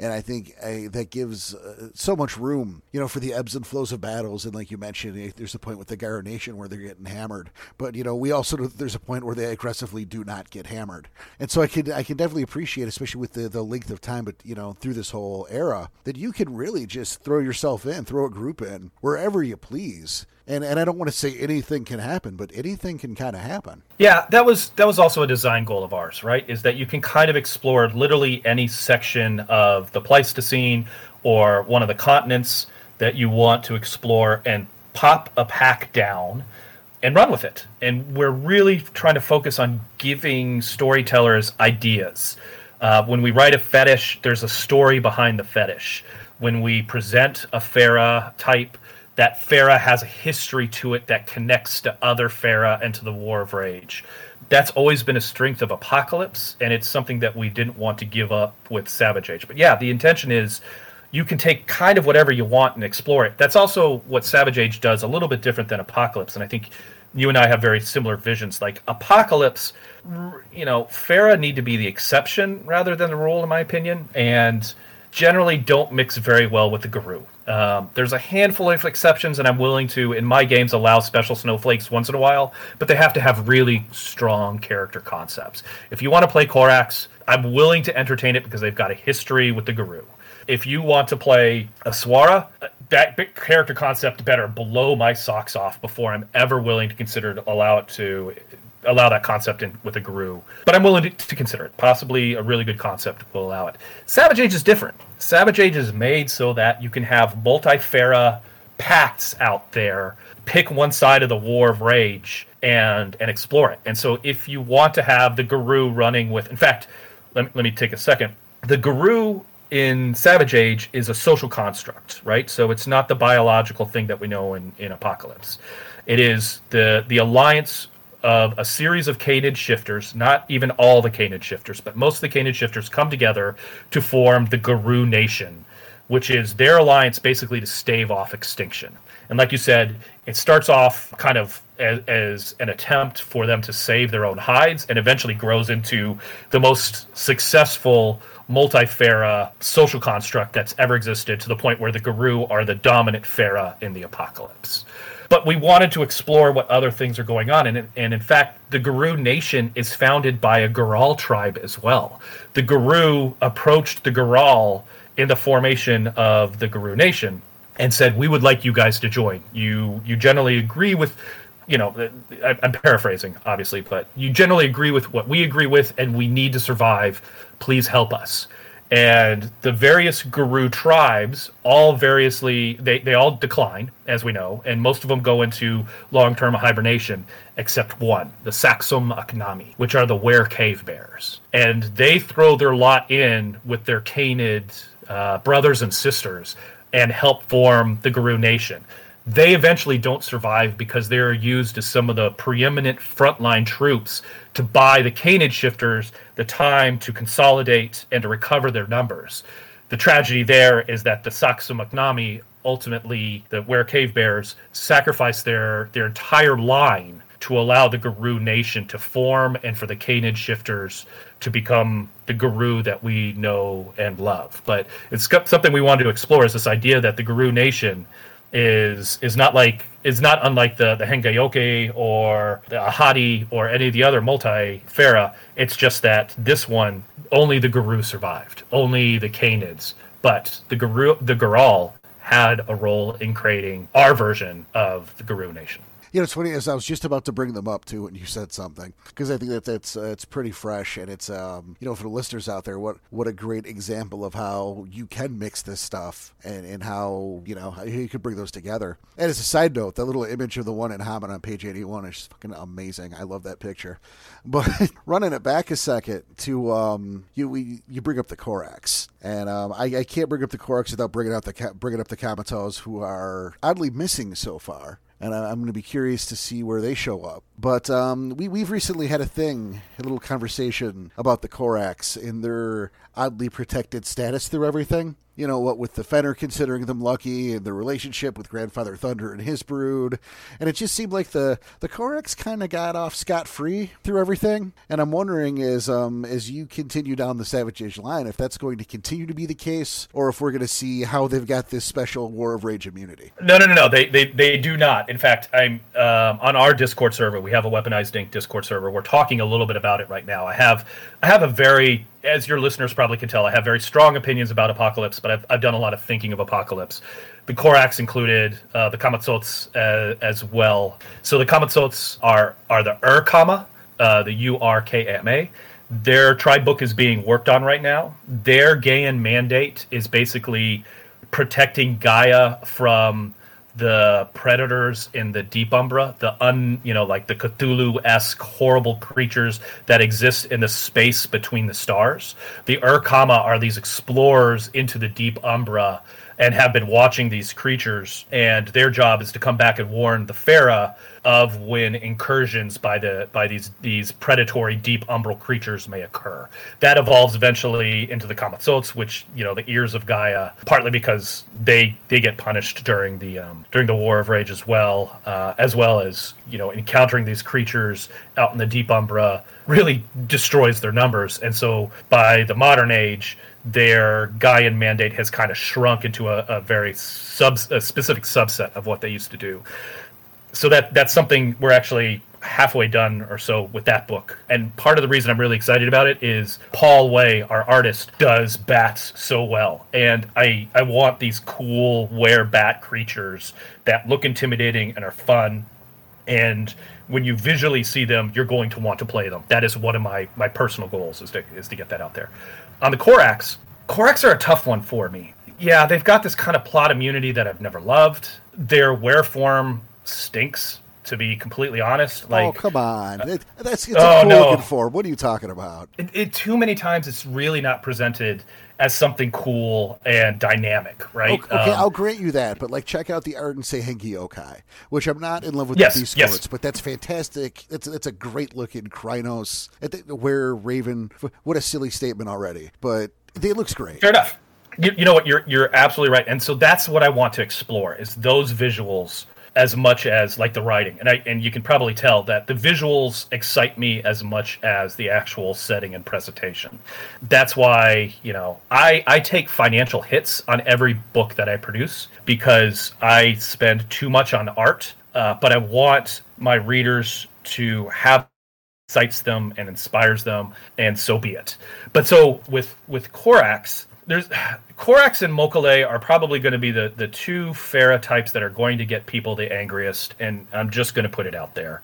and I think I, that gives uh, so much room, you know, for the ebbs and flows of battles. And like you mentioned, eh, there's a point with the Garou Nation where they're getting hammered, but you know, we also there's a point where they aggressively do not get hammered, and so I can I can definitely appreciate, especially with the the length of time, but you know, through this whole era, that you can really just throw yourself in, throw a group in wherever you please and and I don't want to say anything can happen, but anything can kind of happen. Yeah, that was that was also a design goal of ours, right? Is that you can kind of explore literally any section of the Pleistocene or one of the continents that you want to explore and pop a pack down and run with it. And we're really trying to focus on giving storytellers ideas. Uh, when we write a fetish, there's a story behind the fetish. When we present a Fera type, that Fera has a history to it that connects to other Fera and to the War of Rage. That's always been a strength of Apocalypse, and it's something that we didn't want to give up with Savage Age. But yeah, the intention is you can take kind of whatever you want and explore it. That's also what Savage Age does, a little bit different than Apocalypse, and I think you and I have very similar visions. Like Apocalypse, you know, Fera need to be the exception rather than the rule, in my opinion, and generally don't mix very well with the Garou. Um, there's a handful of exceptions, and I'm willing to, in my games, allow special snowflakes once in a while, but they have to have really strong character concepts. If you want to play Corax, I'm willing to entertain it because they've got a history with the Garou. If you want to play Aswara, that character concept better blow my socks off before I'm ever willing to consider to allow it to allow that concept in with a Garou. but I'm willing to, to, consider it. Possibly a really good concept will allow it. Savage Age is different. Savage Age is made so that you can have multi-fera pacts out there. Pick one side of the War of Rage and and explore it. And so, if you want to have the Garou running with, in fact, let me, let me take a second. The Garou in Savage Age is a social construct, right? So it's not the biological thing that we know in, in Apocalypse. It is the the alliance of a series of Canid shifters, not even all the Canid shifters, but most of the Canid shifters come together to form the Garou Nation, which is their alliance basically to stave off extinction. And like you said, it starts off kind of as, as, an attempt for them to save their own hides and eventually grows into the most successful multi-fera social construct that's ever existed to the point where the Garou are the dominant fera in the apocalypse. But we wanted to explore what other things are going on. And, and in fact, the Garou nation is founded by a Gurahl tribe as well. The Garou approached the Gurahl in the formation of the Garou nation and said, "We would like you guys to join. You you generally agree with you know, I'm paraphrasing, obviously, but you generally agree with what we agree with, and we need to survive. Please help us. And the various Garou tribes, all variously, they, they all decline, as we know, and most of them go into long term hibernation, except one, the Saxum Aknami, which are the Were Cave Bears. And they throw their lot in with their Canid uh, brothers and sisters and help form the Garou Nation they eventually don't survive because they're used as some of the preeminent frontline troops to buy the Canid shifters the time to consolidate and to recover their numbers. The tragedy there is that the Saxum Aknami ultimately, the Were Cave Bears, sacrifice their, their entire line to allow the Garou nation to form and for the Canid shifters to become the Garou that we know and love. But it's something we wanted to explore is this idea that the Garou nation is is not like is not unlike the the Hengeyokai or the Ahadi or any of the other multi Fera. It's just that this one only the Garou survived, only the Canids, but the Garou the Gurahl had a role in creating our version of the Garou Nation. You know, it's funny as I was just about to bring them up too, and you said something because I think that that's uh, it's pretty fresh, and it's um, you know for the listeners out there, what what a great example of how you can mix this stuff and and how you know how you could bring those together. And as a side note, that little image of the one in Hammond on page eighty one is fucking amazing. I love that picture. But running it back a second to um, you we, you bring up the Corax, and um, I, I can't bring up the Corax without bringing up the bringing up the Camazotz, who are oddly missing so far and I'm going to be curious to see where they show up. But um, we we've recently had a thing, a little conversation about the Corax and their oddly protected status through everything you know, what with the Fenner considering them lucky and the relationship with Grandfather Thunder and his brood. And it just seemed like the, the Corax kind of got off scot free through everything. And I'm wondering as, um, as you continue down the Savage Age line, if that's going to continue to be the case or if we're going to see how they've got this special War of Rage immunity. No, no, no, no. They, they, they do not. In fact, I'm um, on our Discord server. We have a Weaponized Ink Discord server. We're talking a little bit about it right now. I have I have a very as your listeners probably can tell, I have very strong opinions about Apocalypse, but I've, I've done a lot of thinking of Apocalypse. The Corax included, uh, the Camazotz uh, as well. So the Camazotz are are the Urkama, uh, the U R K M A. Their tribe book is being worked on right now. Their Gaian mandate is basically protecting Gaia from the predators in the deep umbra the un you know like the cthulhu-esque horrible creatures that exist in the space between the stars. The urkama are these explorers into the deep umbra and have been watching these creatures and their job is to come back and warn the Fera of when incursions by the by these these predatory deep umbral creatures may occur. That evolves eventually into the Camazotz, which you know the ears of Gaia, partly because they they get punished during the um, during the War of Rage as well, uh, as well as you know encountering these creatures out in the deep umbra really destroys their numbers, and so by the modern age their Gaian mandate has kind of shrunk into a, a very sub a specific subset of what they used to do so that that's something we're actually halfway done or so with that book. And part of the reason I'm really excited about it is Paul Way, our artist, does bats so well. And I I want these cool were bat creatures that look intimidating and are fun and when you visually see them, you're going to want to play them. That is one of my my personal goals is to is to get that out there. On the Corax, Corax are a tough one for me. Yeah, they've got this kind of plot immunity that I've never loved. Their wear form stinks to be completely honest. oh Like, come on, uh, it, that's it's Oh, a cool no. looking form. What are you talking about? it, it, too many times it's really not presented as something cool and dynamic, right? Okay, okay, Um, I'll grant you that, but like check out the art in say Hengeyokai, which I'm not in love with Yes, yes. but that's fantastic. It's it's a great looking Crinos. I think Where Raven, what a silly statement already, but it looks great. Fair enough. You, you know what? You're you're absolutely right, and so that's what I want to explore is those visuals as much as like the writing, and I and you can probably tell that the visuals excite me as much as the actual setting and presentation. That's why you know I I take financial hits on every book that I produce because I spend too much on art, uh, but I want my readers to have excites them and inspires them, and so be it. But so with with Corax, there's Corax and Mokolé are probably going to be the the two Fera types that are going to get people the angriest, and I'm just going to put it out there.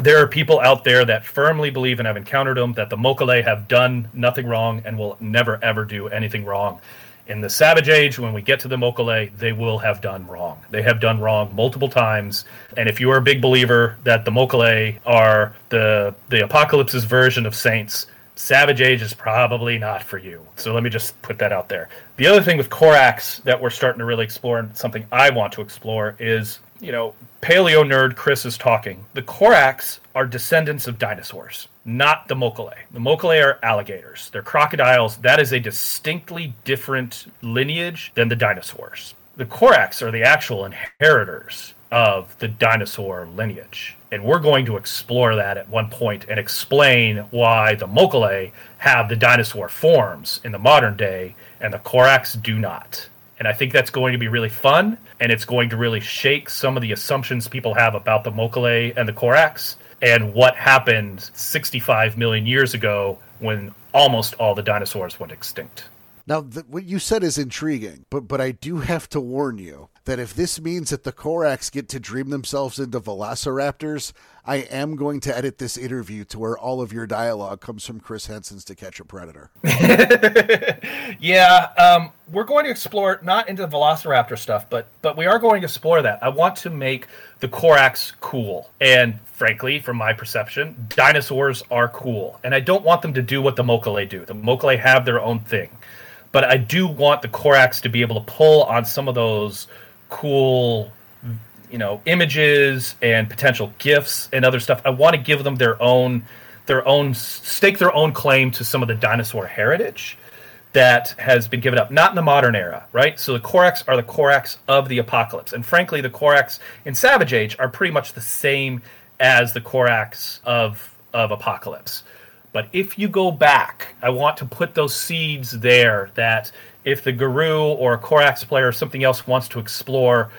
There are people out there that firmly believe, and I've encountered them, that the Mokolé have done nothing wrong and will never ever do anything wrong. In the Savage Age, when we get to the Mokolé, they will have done wrong. They have done wrong multiple times. And if you are a big believer that the Mokolé are the the Apocalypse's version of Saints, Savage Age is probably not for you. So let me just put that out there. The other thing with Corax that we're starting to really explore, and something I want to explore, is you know, paleo nerd Chris is talking. The Corax are descendants of dinosaurs, not the Mokolé. The Mokolé are alligators. They're crocodiles. That is a distinctly different lineage than the dinosaurs. The Corax are the actual inheritors of the dinosaur lineage. And we're going to explore that at one point and explain why the Mokolé have the dinosaur forms in the modern day and the Corax do not. And I think that's going to be really fun, and it's going to really shake some of the assumptions people have about the Mokolé and the Corax and what happened 65 million years ago when almost all the dinosaurs went extinct. Now, what you said is intriguing, but but I do have to warn you that if this means that the Corax get to dream themselves into velociraptors, I am going to edit this interview to where all of your dialogue comes from Chris Hansen's To Catch a Predator. yeah, um, we're going to explore not into the Velociraptor stuff, but but we are going to explore that. I want to make the Corax cool, and frankly, from my perception, dinosaurs are cool, and I don't want them to do what the Mokolé do. The Mokolé have their own thing, but I do want the Corax to be able to pull on some of those cool you know images and potential gifts and other stuff. I want to give them their own their own stake their own claim to some of the dinosaur heritage that has been given up. Not in the modern era right? So the Corax are the Corax of the apocalypse. And frankly the Corax in savage age are pretty much the same as the Corax of of apocalypse but if you go back i want to put those seeds there that if the Garou or a Corax player or something else wants to explore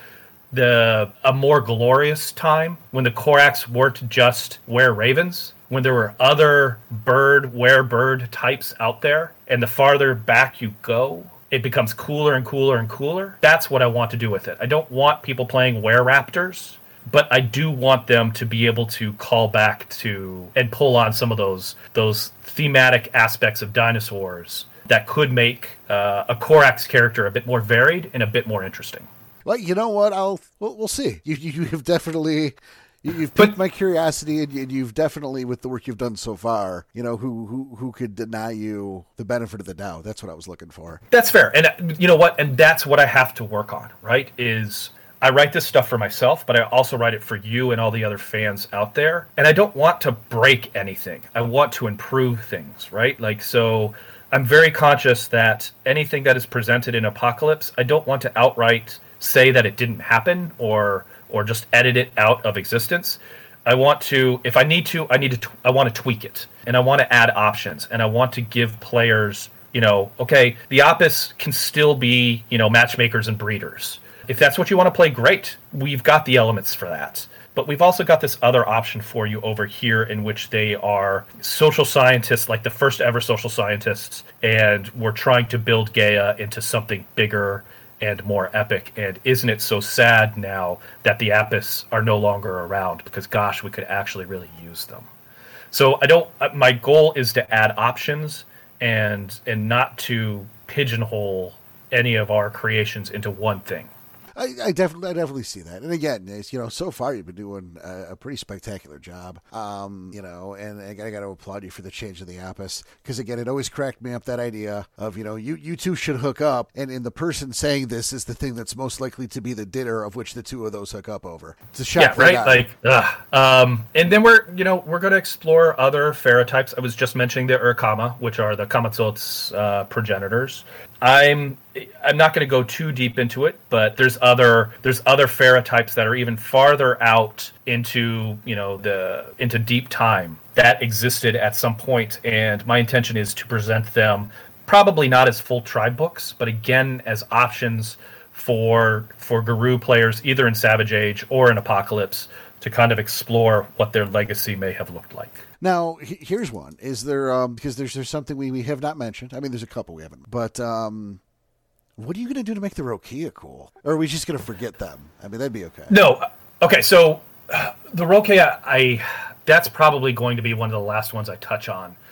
the a more glorious time when the Corax weren't just were ravens, when there were other bird were bird types out there, and the farther back you go, it becomes cooler and cooler and cooler. That's what I want to do with it. I don't want people playing were raptors, but I do want them to be able to call back to and pull on some of those those thematic aspects of dinosaurs that could make uh, a Corax character a bit more varied and a bit more interesting. Well, you know what? I'll we'll, we'll see. You you have definitely you, you've But- piqued my curiosity, and you- and you've definitely, with the work you've done so far, you know who who who could deny you the benefit of the doubt? That's what I was looking for. That's fair. And you know what? And that's what I have to work on, right? Is I write this stuff for myself, but I also write it for you and all the other fans out there. And I don't want to break anything. I want to improve things, right? Like so I'm very conscious that anything that is presented in Apocalypse, I don't want to outright say that it didn't happen or or just edit it out of existence. I want to, if I need to, I need to, I want to tweak it, and I want to add options, and I want to give players, you know, okay, the Apis can still be, you know, matchmakers and breeders. If that's what you want to play, great. We've got the elements for that. But we've also got this other option for you over here in which they are social scientists, like the first ever social scientists, and we're trying to build Gaia into something bigger and more epic. And isn't it so sad now that the Apis are no longer around? Because gosh, we could actually really use them. So I don't. Uh, my goal is to add options and and not to pigeonhole any of our creations into one thing. I, I, definitely, I definitely see that. And again, it's, you know, so far you've been doing a, a pretty spectacular job. Um, you know, and I, I got to applaud you for the change in the Apis because again, it always cracked me up that idea of you know you you two should hook up, and in the person saying this is the thing that's most likely to be the dinner of which the two of those hook up over. It's a shot. Yeah, right. Like, ugh. um, and then we're you know we're going to explore other Fera types. I was just mentioning the Urkama, which are the Camazotz's uh, progenitors. I'm I'm not going to go too deep into it, but there's other there's other Fera types that are even farther out into you know the into deep time that existed at some point, and my intention is to present them probably not as full tribe books, but again as options for for Garou players either in Savage Age or in Apocalypse to kind of explore what their legacy may have looked like. Now, here's one: Is there um, because there's there's something we, we have not mentioned. I mean, there's a couple we haven't, but um, what are you going to do to make the Rokea cool? Or are we just going to forget them? I mean, that'd be okay. No, okay. So uh, the Rokea, I that's probably going to be one of the last ones I touch on.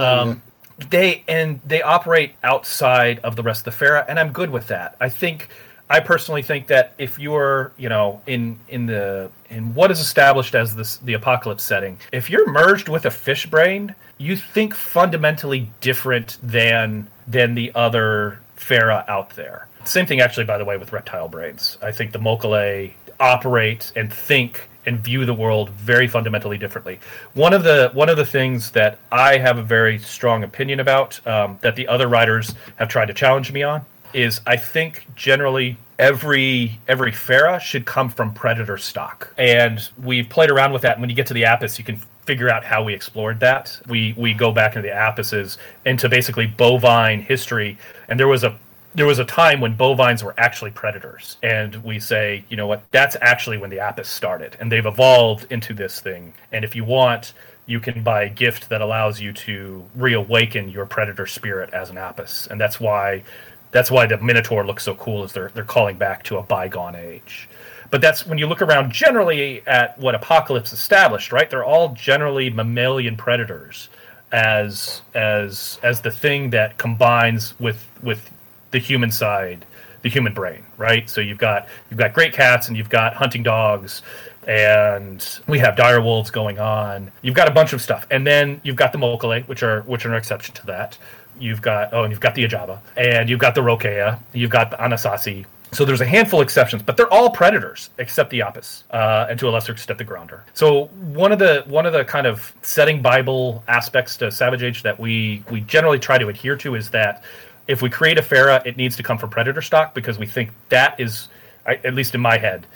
Um, they and they operate outside of the rest of the Fera, and I'm good with that. I think I personally think that if you're, you know, in in the in what is established as this the apocalypse setting, if you're merged with a fish brain, you think fundamentally different than than the other Fera out there. Same thing, actually, by the way, with reptile brains. I think the Mokolé operate and think and view the world very fundamentally differently. One of the one of the things that I have a very strong opinion about um, that the other writers have tried to challenge me on is I think generally every every Fera should come from predator stock, and we've played around with that. And when you get to the Apis, you can figure out how we explored that. We we go back into the Apises into basically bovine history, and there was a there was a time when bovines were actually predators, and we say, you know what, that's actually when the Apis started, and they've evolved into this thing. And if you want, you can buy a gift that allows you to reawaken your predator spirit as an Apis, and that's why that's why the Minotaur looks so cool. Is they're they're calling back to a bygone age. But that's when you look around generally at what Apocalypse established, right? They're all generally mammalian predators as as as the thing that combines with with the human side, the human brain, right? So you've got you've got great cats and you've got hunting dogs and we have dire wolves going on. You've got a bunch of stuff, and then you've got the Mokolé, which are which are an exception to that. You've got oh, and you've got the Ajaba, and you've got the Rokea, you've got the Ananasi. So there's a handful of exceptions, but they're all predators except the Apis, uh, and to a lesser extent the Grondr. So one of the one of the kind of setting Bible aspects to Savage Age that we we generally try to adhere to is that if we create a Fera, it needs to come from predator stock because we think that is, at least in my head,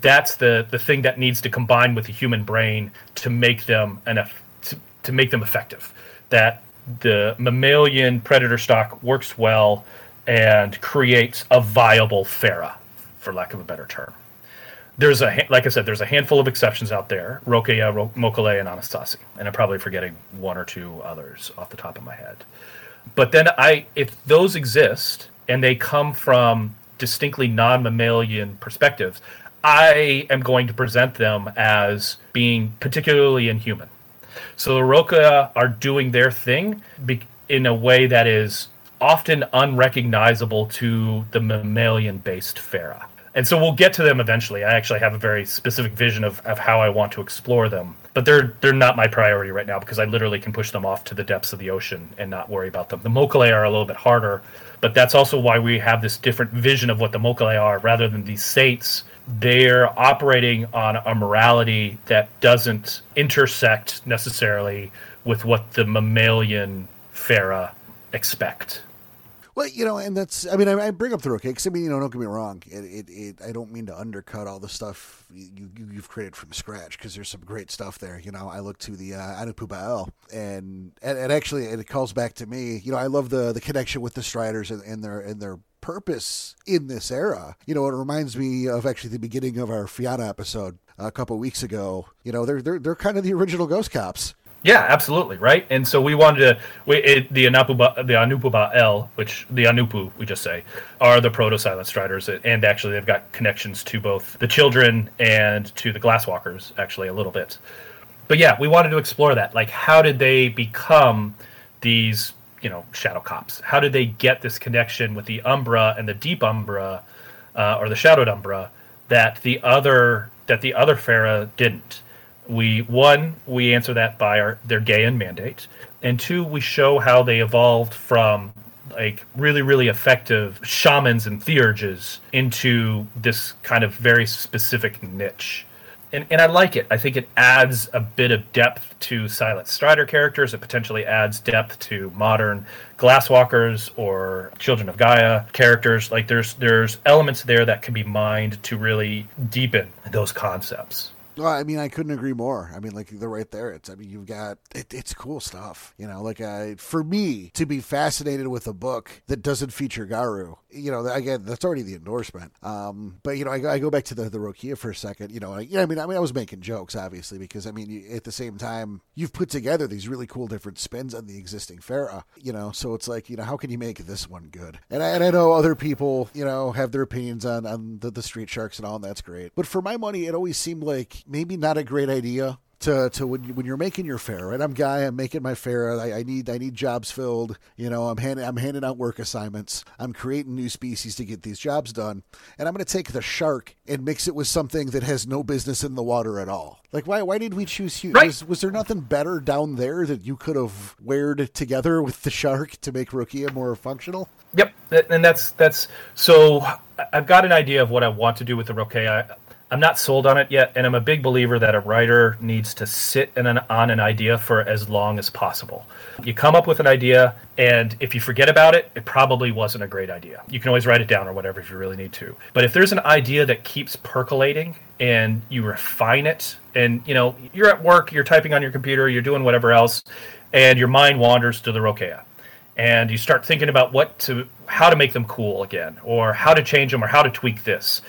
that's the the thing that needs to combine with the human brain to make them enough to, to make them effective. That the mammalian predator stock works well and creates a viable Fera, for lack of a better term. There's a like I said, there's a handful of exceptions out there: Rokea, Ro- Mokolé, and Ananasi, and I'm probably forgetting one or two others off the top of my head. But then I, if those exist and they come from distinctly non-mammalian perspectives, I am going to present them as being particularly inhuman. So the Rokea are doing their thing in a way that is often unrecognizable to the mammalian based Fera. And so we'll get to them eventually. I actually have a very specific vision of, of how I want to explore them. But they're they're not my priority right now because I literally can push them off to the depths of the ocean and not worry about them. The Mokolé are a little bit harder, but that's also why we have this different vision of what the Mokolé are rather than these saints they're operating on a morality that doesn't intersect necessarily with what the mammalian Fera expect. Well, you know, and that's, I mean, I, I bring up the Rokea because, I mean, you know, don't get me wrong. It, it, it, I don't mean to undercut all the stuff you, you, have created from scratch because there's some great stuff there. You know, I look to the uh, and, and, and actually it calls back to me. You know, I love the, the connection with the Striders and, and their, and their purpose in this era. You know, it reminds me of actually the beginning of our Fianna episode a couple weeks ago. You know, they're they're they're kind of the original Ghost Cops. Yeah, absolutely, right. And so we wanted to we, it, the Anupuba, the Anupuba L, which the Anupu we just say are the proto Silent Striders, and actually they've got connections to both the children and to the Glasswalkers, actually a little bit. But yeah, we wanted to explore that. Like, how did they become these, you know, shadow cops? How did they get this connection with the Umbra and the Deep Umbra, uh, or the Shadowed Umbra, that the other that the other Fera didn't? we one we answer that by our their Gaian mandate, and two we show how they evolved from like really really effective shamans and theurges into this kind of very specific niche. And, and I like it. I think it adds a bit of depth to Silent Strider characters. It potentially adds depth to modern Glasswalkers or Children of Gaia characters. Like there's there's elements there that can be mined to really deepen those concepts. Well, I mean, I couldn't agree more. I mean, like they're right there. It's, I mean, you've got it, it's cool stuff. You know, like I, for me to be fascinated with a book that doesn't feature Garou, you know, again, that's already the endorsement. Um, but you know, I, I go back to the the Rokea for a second. You know, I, yeah, I mean, I mean, I was making jokes, obviously, because I mean, you, at the same time, you've put together these really cool different spins on the existing Fera. You know, so it's like, you know, how can you make this one good? And I, and I know other people, you know, have their opinions on on the, the Street Sharks and all, and that's great. But for my money, it always seemed like maybe not a great idea to, to when, you, when you're making your fare, right? I'm guy, I'm making my fare. I, I, need I need jobs filled. You know, I'm handing I'm handing out work assignments. I'm creating new species to get these jobs done. And I'm going to take the shark and mix it with something that has no business in the water at all. Like why why did we choose Hugh? Right. Was, was there nothing better down there that you could have weared together with the shark to make Rokea more functional? Yep, and that's that's so. I've got an idea of what I want to do with the Rokea. I'm not sold on it yet, and I'm a big believer that a writer needs to sit an, on an idea for as long as possible. You come up with an idea, and if you forget about it, it probably wasn't a great idea. You can always write it down or whatever if you really need to. But if there's an idea that keeps percolating and you refine it, and you know you're at work, you're typing on your computer, you're doing whatever else, and your mind wanders to the Rokea, and you start thinking about what to, how to make them cool again, or how to change them, or how to tweak this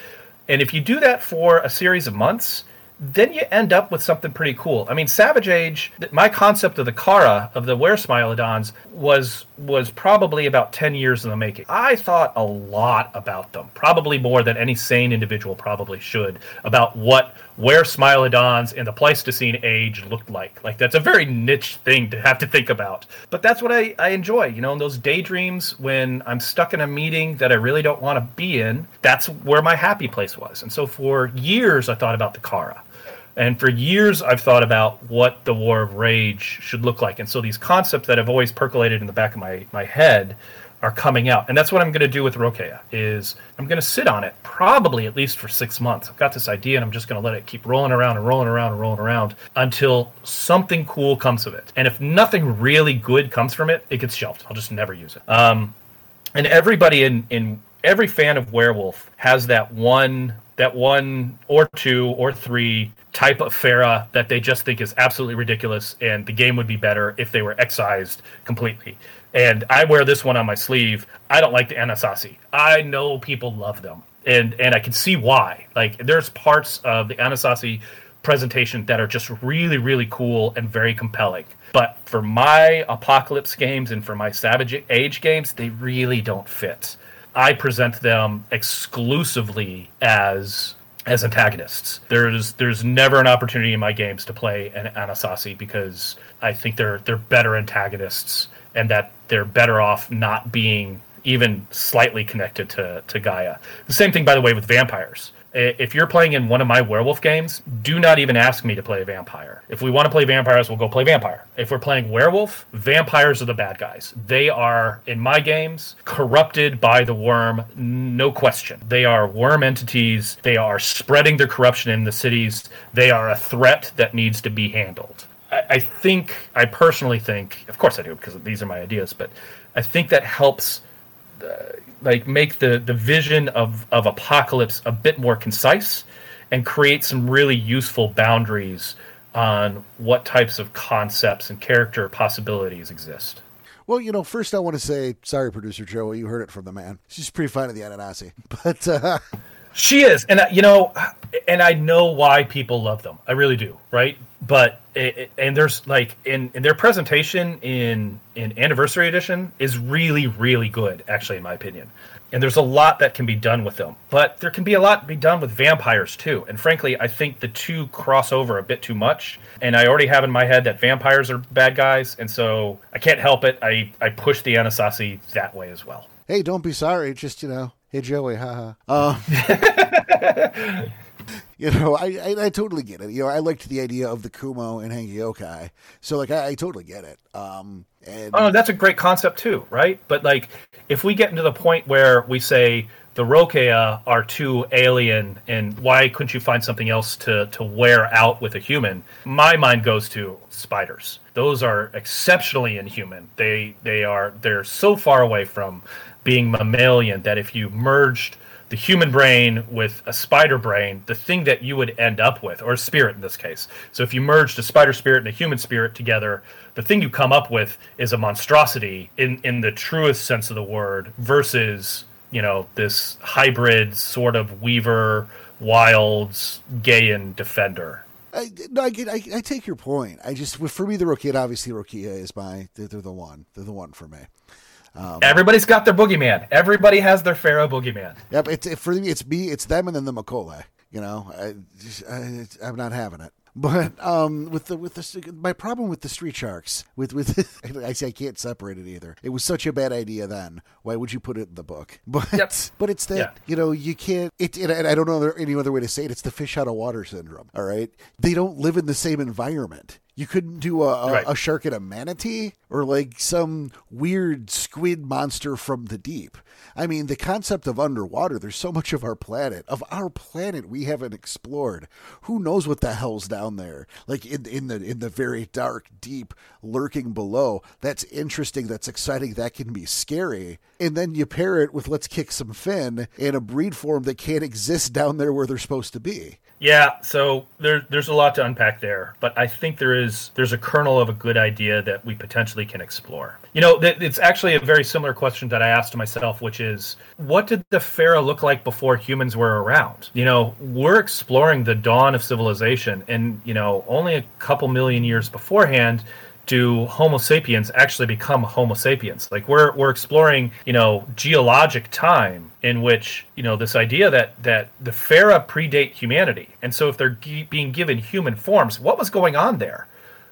and if you do that for a series of months, then you end up with something pretty cool. I mean, Savage Age, my concept of the Kara of the Were Smilodons was was probably about 10 years in the making. I thought a lot about them, probably more than any sane individual probably should, about what Were Smilodons in the Pleistocene age looked like. Like that's a very niche thing to have to think about. But that's what I, I enjoy, you know, in those daydreams when I'm stuck in a meeting that I really don't want to be in, that's where my happy place was. And so for years I thought about the Kara. And for years, I've thought about what the War of Rage should look like. And so these concepts that have always percolated in the back of my, my head are coming out. And that's what I'm going to do with Rokea is I'm going to sit on it probably at least for six months. I've got this idea and I'm just going to let it keep rolling around and rolling around and rolling around until something cool comes of it. And if nothing really good comes from it, it gets shelved. I'll just never use it. Um, and everybody in, in every fan of Werewolf has that one that one or two or three type of Fera that they just think is absolutely ridiculous, and the game would be better if they were excised completely. And I wear this one on my sleeve. I don't like the Ananasi. I know people love them, and and I can see why. Like there's parts of the Ananasi presentation that are just really really cool and very compelling. But for my apocalypse games and for my Savage Age games, they really don't fit. I present them exclusively as as antagonists. There's there's never an opportunity in my games to play an Ananasi because I think they're they're better antagonists and that they're better off not being even slightly connected to, to Gaia. The same thing by the way with vampires if you're playing in one of my werewolf games, do not even ask me to play a vampire. If we want to play vampires, we'll go play vampire. If we're playing werewolf, vampires are the bad guys. They are, in my games, corrupted by the Wyrm, no question. They are Wyrm entities. They are spreading their corruption in the cities. They are a threat that needs to be handled. I, I think, I personally think, of course I do because these are my ideas, but I think that helps. Uh, like make the the vision of of apocalypse a bit more concise and create some really useful boundaries on what types of concepts and character possibilities exist. Well, you know, first I want to say sorry, producer Joe. You heard it from the man. She's pretty fine at the Ananasi, but uh, She is, and you know, and I know why people love them. I really do, right? But it, and there's like in, in their presentation in in anniversary edition is really really good, actually, in my opinion. And there's a lot that can be done with them, but there can be a lot to be done with vampires too. And frankly, I think the two cross over a bit too much. And I already have in my head that vampires are bad guys, and so I can't help it. I I push the Ananasi that way as well. Hey, don't be sorry. Just you know, hey Joey, haha. Uh, you know, I, I, I totally get it. You know, I liked the idea of the Kumo and Hengeyokai, so like I, I totally get it. Um, and Oh, that's a great concept too, right? But like, if we get into the point where we say the Rokea are too alien, and why couldn't you find something else to to wear out with a human? My mind goes to spiders. Those are exceptionally inhuman. They they are they're so far away from being mammalian that if you merged the human brain with a spider brain, the thing that you would end up with, or a spirit in this case. So if you merged a spider spirit and a human spirit together, the thing you come up with is a monstrosity in, in the truest sense of the word versus, you know, this hybrid sort of weaver, wilds, Gaian defender. I, no, I, get, I, I take your point. I just for me the Rokea obviously Rokea is my they're, they're the one they're the one for me. Um, Everybody's got their boogeyman. Everybody has their Fera boogeyman. Yep, it's it, for me. It's me. It's them, and then the Mokolé. You know, I, I, I'm not having it. But um, with the with the my problem with the Street Sharks with with I say I can't separate it either. It was such a bad idea then. Why would you put it in the book? But yep. but it's that yeah. you know you can't. It, it and I don't know any other way to say it. It's the fish out of water syndrome. All right, they don't live in the same environment. You couldn't do a, a, right. a, shark and a manatee or like some weird squid monster from the deep. I mean, the concept of underwater, there's so much of our planet, of our planet we haven't explored. Who knows what the hell's down there? Like in, in the in the very dark, deep, lurking below. That's interesting, that's exciting, that can be scary. And then you pair it with let's kick some fin in a breed form that can't exist down there where they're supposed to be. Yeah, so there, there's a lot to unpack there, but I think there is there's a kernel of a good idea that we potentially can explore. You know, it's actually a very similar question that I asked myself, which is, what did the Fera look like before humans were around? You know, we're exploring the dawn of civilization, and you know, only a couple million years beforehand, do Homo sapiens actually become Homo sapiens? Like we're we're exploring, you know, geologic time in which you know this idea that that the Fera predate humanity, and so if they're g- being given human forms, what was going on there?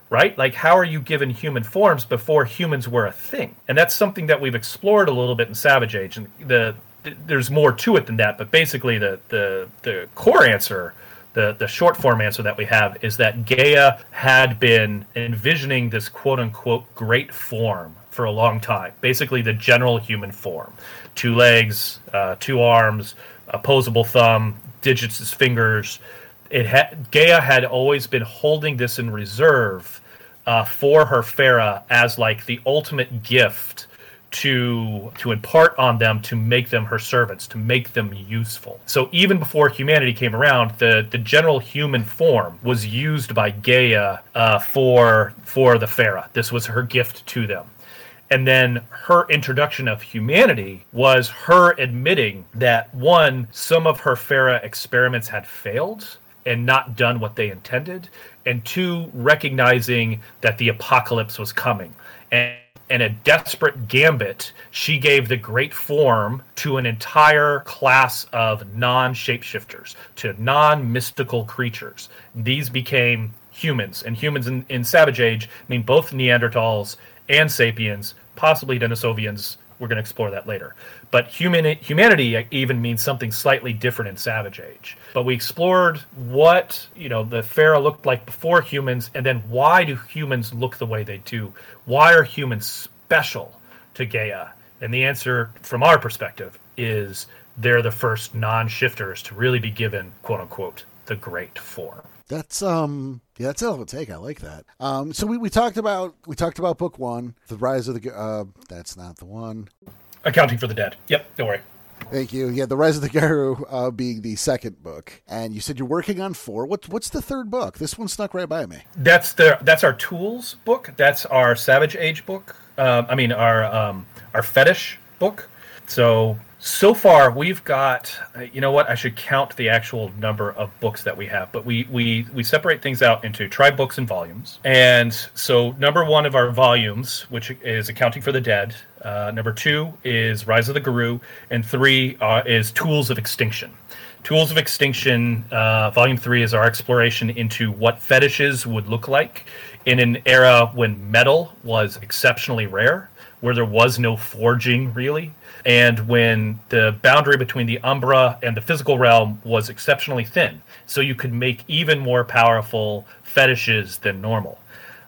Right? Like, how are you given human forms before humans were a thing? And that's something that we've explored a little bit in Savage Age. And the, the there's more to it than that, but basically, the the the core answer the, the short form answer that we have is that Gaia had been envisioning this quote unquote great form for a long time. Basically, the general human form two legs, uh, two arms, opposable thumb, digits as fingers. It had Gaia had always been holding this in reserve uh, for her Fera as like the ultimate gift to to impart on them to make them her servants to make them useful. So even before humanity came around the the general human form was used by gaia uh, for for the Fera. this was her gift to them. And then her introduction of humanity was her admitting that one some of her Fera experiments had failed and not done what they intended and two recognizing that the apocalypse was coming. And in a desperate gambit, she gave the great form to an entire class of non shapeshifters, to non mystical creatures. These became humans, and humans in, in Savage Age mean both Neanderthals and sapiens, possibly Denisovians. We're going to explore that later. But human humanity even means something slightly different in Savage Age. But we explored what you know the Fera looked like before humans, and then why do humans look the way they do? Why are humans special to Gaia? And the answer, from our perspective, is they're the first non-shifters to really be given "quote unquote" the great form. That's um yeah, that's a hell of a take. I like that. Um, so we, we talked about we talked about book one, the rise of the. Uh, that's not the one. Accounting for the Dead. Yep, don't worry. Thank you. Yeah, the Rise of the Garou uh, being the second book, and you said you're working on four. What's what's the third book? This one snuck right by me. That's the that's our tools book. That's our Savage Age book. Uh, I mean our um, our fetish book. So So far, we've got. You know what? I should count the actual number of books that we have, but we we we separate things out into tribe books and volumes. And so, number one of our volumes, which is Accounting for the Dead. Uh, number two is Rise of the Garou and three uh, is Tools of Extinction. Tools of Extinction, uh, Volume 3 is our exploration into what fetishes would look like in an era when metal was exceptionally rare, where there was no forging really, and when the boundary between the Umbra and the physical realm was exceptionally thin. So you could make even more powerful fetishes than normal.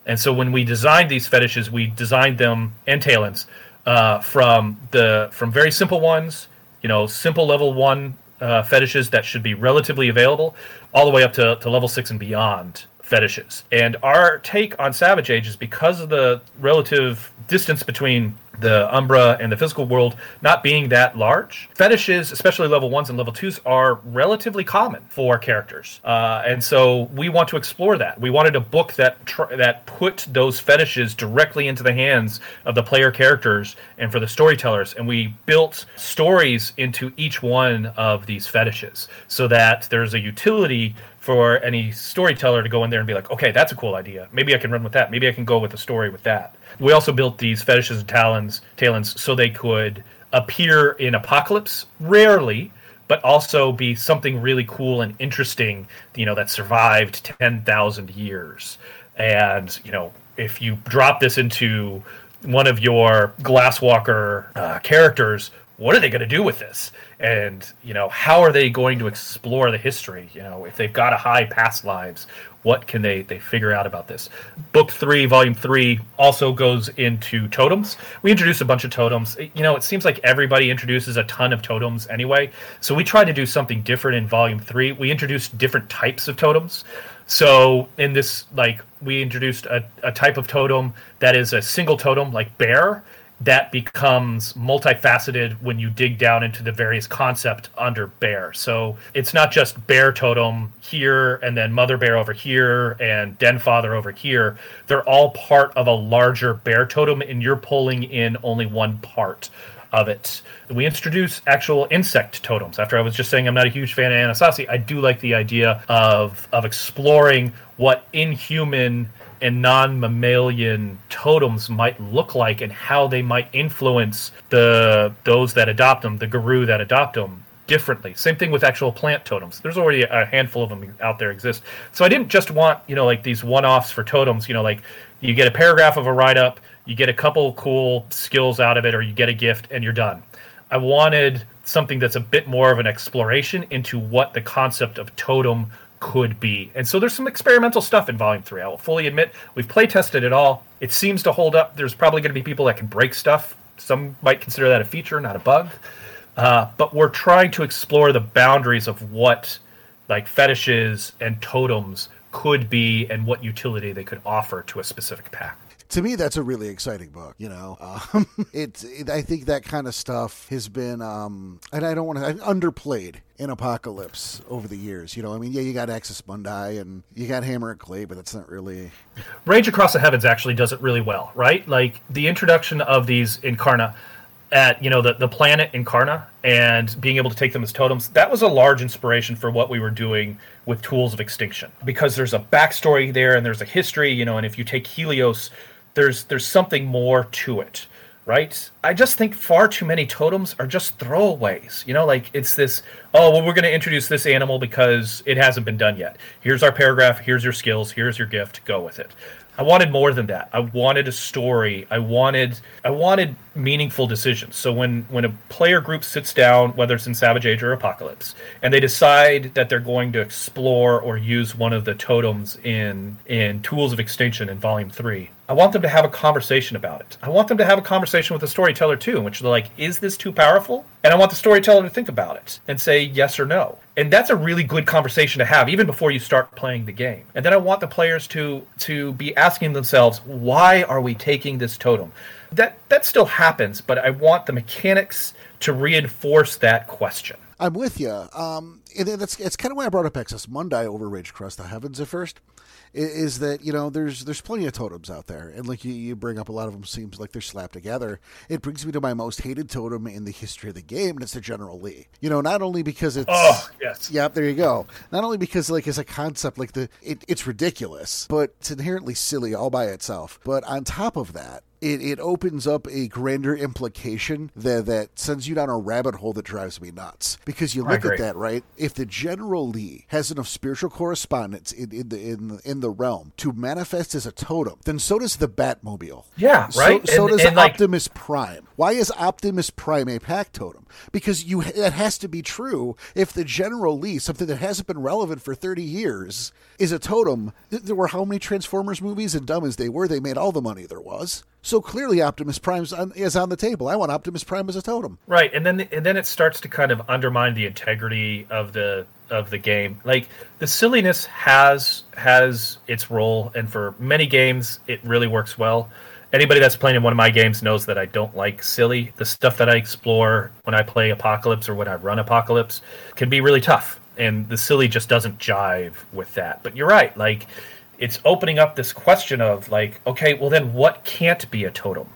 And so when we designed these fetishes, we designed them and talents uh, from the from very simple ones, you know, simple level one uh, fetishes that should be relatively available, all the way up to, to level six and beyond fetishes. And our take on Savage Age is because of the relative distance between the Umbra and the physical world not being that large. Fetishes, especially level ones and level twos, are relatively common for characters, uh, and so we want to explore that. We wanted a book that tr- that put those fetishes directly into the hands of the player characters and for the storytellers, and we built stories into each one of these fetishes so that there's a utility for any storyteller to go in there and be like, okay, that's a cool idea. Maybe I can run with that. Maybe I can go with a story with that. We also built these fetishes and talons, talons so they could appear in Apocalypse rarely, but also be something really cool and interesting, you know, that survived 10,000 years. And, you know, if you drop this into one of your Glasswalker uh, characters, what are they going to do with this? And you know, how are they going to explore the history? You know, if they've got a high past lives, what can they they figure out about this? Book three, volume three, also goes into totems. We introduce a bunch of totems. You know, it seems like everybody introduces a ton of totems anyway. So we tried to do something different in volume three. We introduced different types of totems. So in this, like, we introduced a, a type of totem that is a single totem, like bear, that becomes multifaceted when you dig down into the various concept under bear. So it's not just bear totem here and then mother bear over here and den father over here. They're all part of a larger bear totem, and you're pulling in only one part of it. We introduce actual insect totems. After I was just saying I'm not a huge fan of Ananasi, I do like the idea of of exploring what inhuman and non-mammalian totems might look like and how they might influence the those that adopt them, the Garou that adopt them differently. Same thing with actual plant totems. There's already a handful of them out there exist. So I didn't just want, you know, like these one-offs for totems, you know, like you get a paragraph of a write-up, you get a couple cool skills out of it or you get a gift and you're done. I wanted something that's a bit more of an exploration into what the concept of totem could be. And so there's some experimental stuff in Volume 3. I will fully admit we've play tested it all. It seems to hold up. There's probably going to be people that can break stuff. Some might consider that a feature, not a bug. Uh, but we're trying to explore the boundaries of what like fetishes and totems could be and what utility they could offer to a specific pack to me, that's a really exciting book. You know, um, it's it, I think that kind of stuff has been, um, and I don't want to underplayed in Apocalypse over the years. You know, I mean, yeah, you got Axis Mundi and you got Hammer and Clay, but that's not really. Rage Across the Heavens actually does it really well, right? Like the introduction of these Incarna at you know the, the planet Incarna and being able to take them as totems that was a large inspiration for what we were doing with tools of extinction because there's a backstory there and there's a history you know and if you take helios there's there's something more to it right i just think far too many totems are just throwaways you know like it's this oh well we're going to introduce this animal because it hasn't been done yet here's our paragraph here's your skills here's your gift go with it I wanted more than that. I wanted a story. I wanted I wanted meaningful decisions. So when when a player group sits down, whether it's in Savage Age or Apocalypse, and they decide that they're going to explore or use one of the totems in in Tools of Extinction in Volume Three, I want them to have a conversation about it. I want them to have a conversation with the storyteller too, in which they're like, "Is this too powerful?" And I want the storyteller to think about it and say yes or no. And that's a really good conversation to have even before you start playing the game. And then I want the players to to be asking themselves, "Why are we taking this totem?" That that still happens, but I want the mechanics to reinforce that question. I'm with you. Um, and that's it's kind of why I brought up Axis Mundi over Rage Across the Heavens at first is that you know there's there's plenty of totems out there, and like you, you bring up a lot of them seems like they're slapped together. It brings me to my most hated totem in the history of the game, and it's the General Lee. You know, not only because it's oh yes, yeah, there you go. Not only because like as a concept, like the it, it's ridiculous, but it's inherently silly all by itself. But on top of that, it, it opens up a grander implication that, that sends you down a rabbit hole that drives me nuts. Because you look at that, right? If the General Lee has enough spiritual correspondence in, in the in in the realm to manifest as a totem, then so does the Batmobile. Yeah, right. So, so and, does and Optimus like... Prime. Why is Optimus Prime a pack totem? Because you that has to be true. If the General Lee, something that hasn't been relevant for thirty years, is a totem, there were how many Transformers movies? And dumb as they were, they made all the money there was. So clearly, Optimus Prime is on the table. I want Optimus Prime as a totem. Right, and then and then it starts to kind of undermine the integrity of the of the game. Like the silliness has has its role, and for many games, it really works well. Anybody that's playing in one of my games knows that I don't like silly. The stuff that I explore when I play Apocalypse or when I run Apocalypse can be really tough, and the silly just doesn't jive with that. But you're right, like it's opening up this question of like, okay, well then what can't be a totem?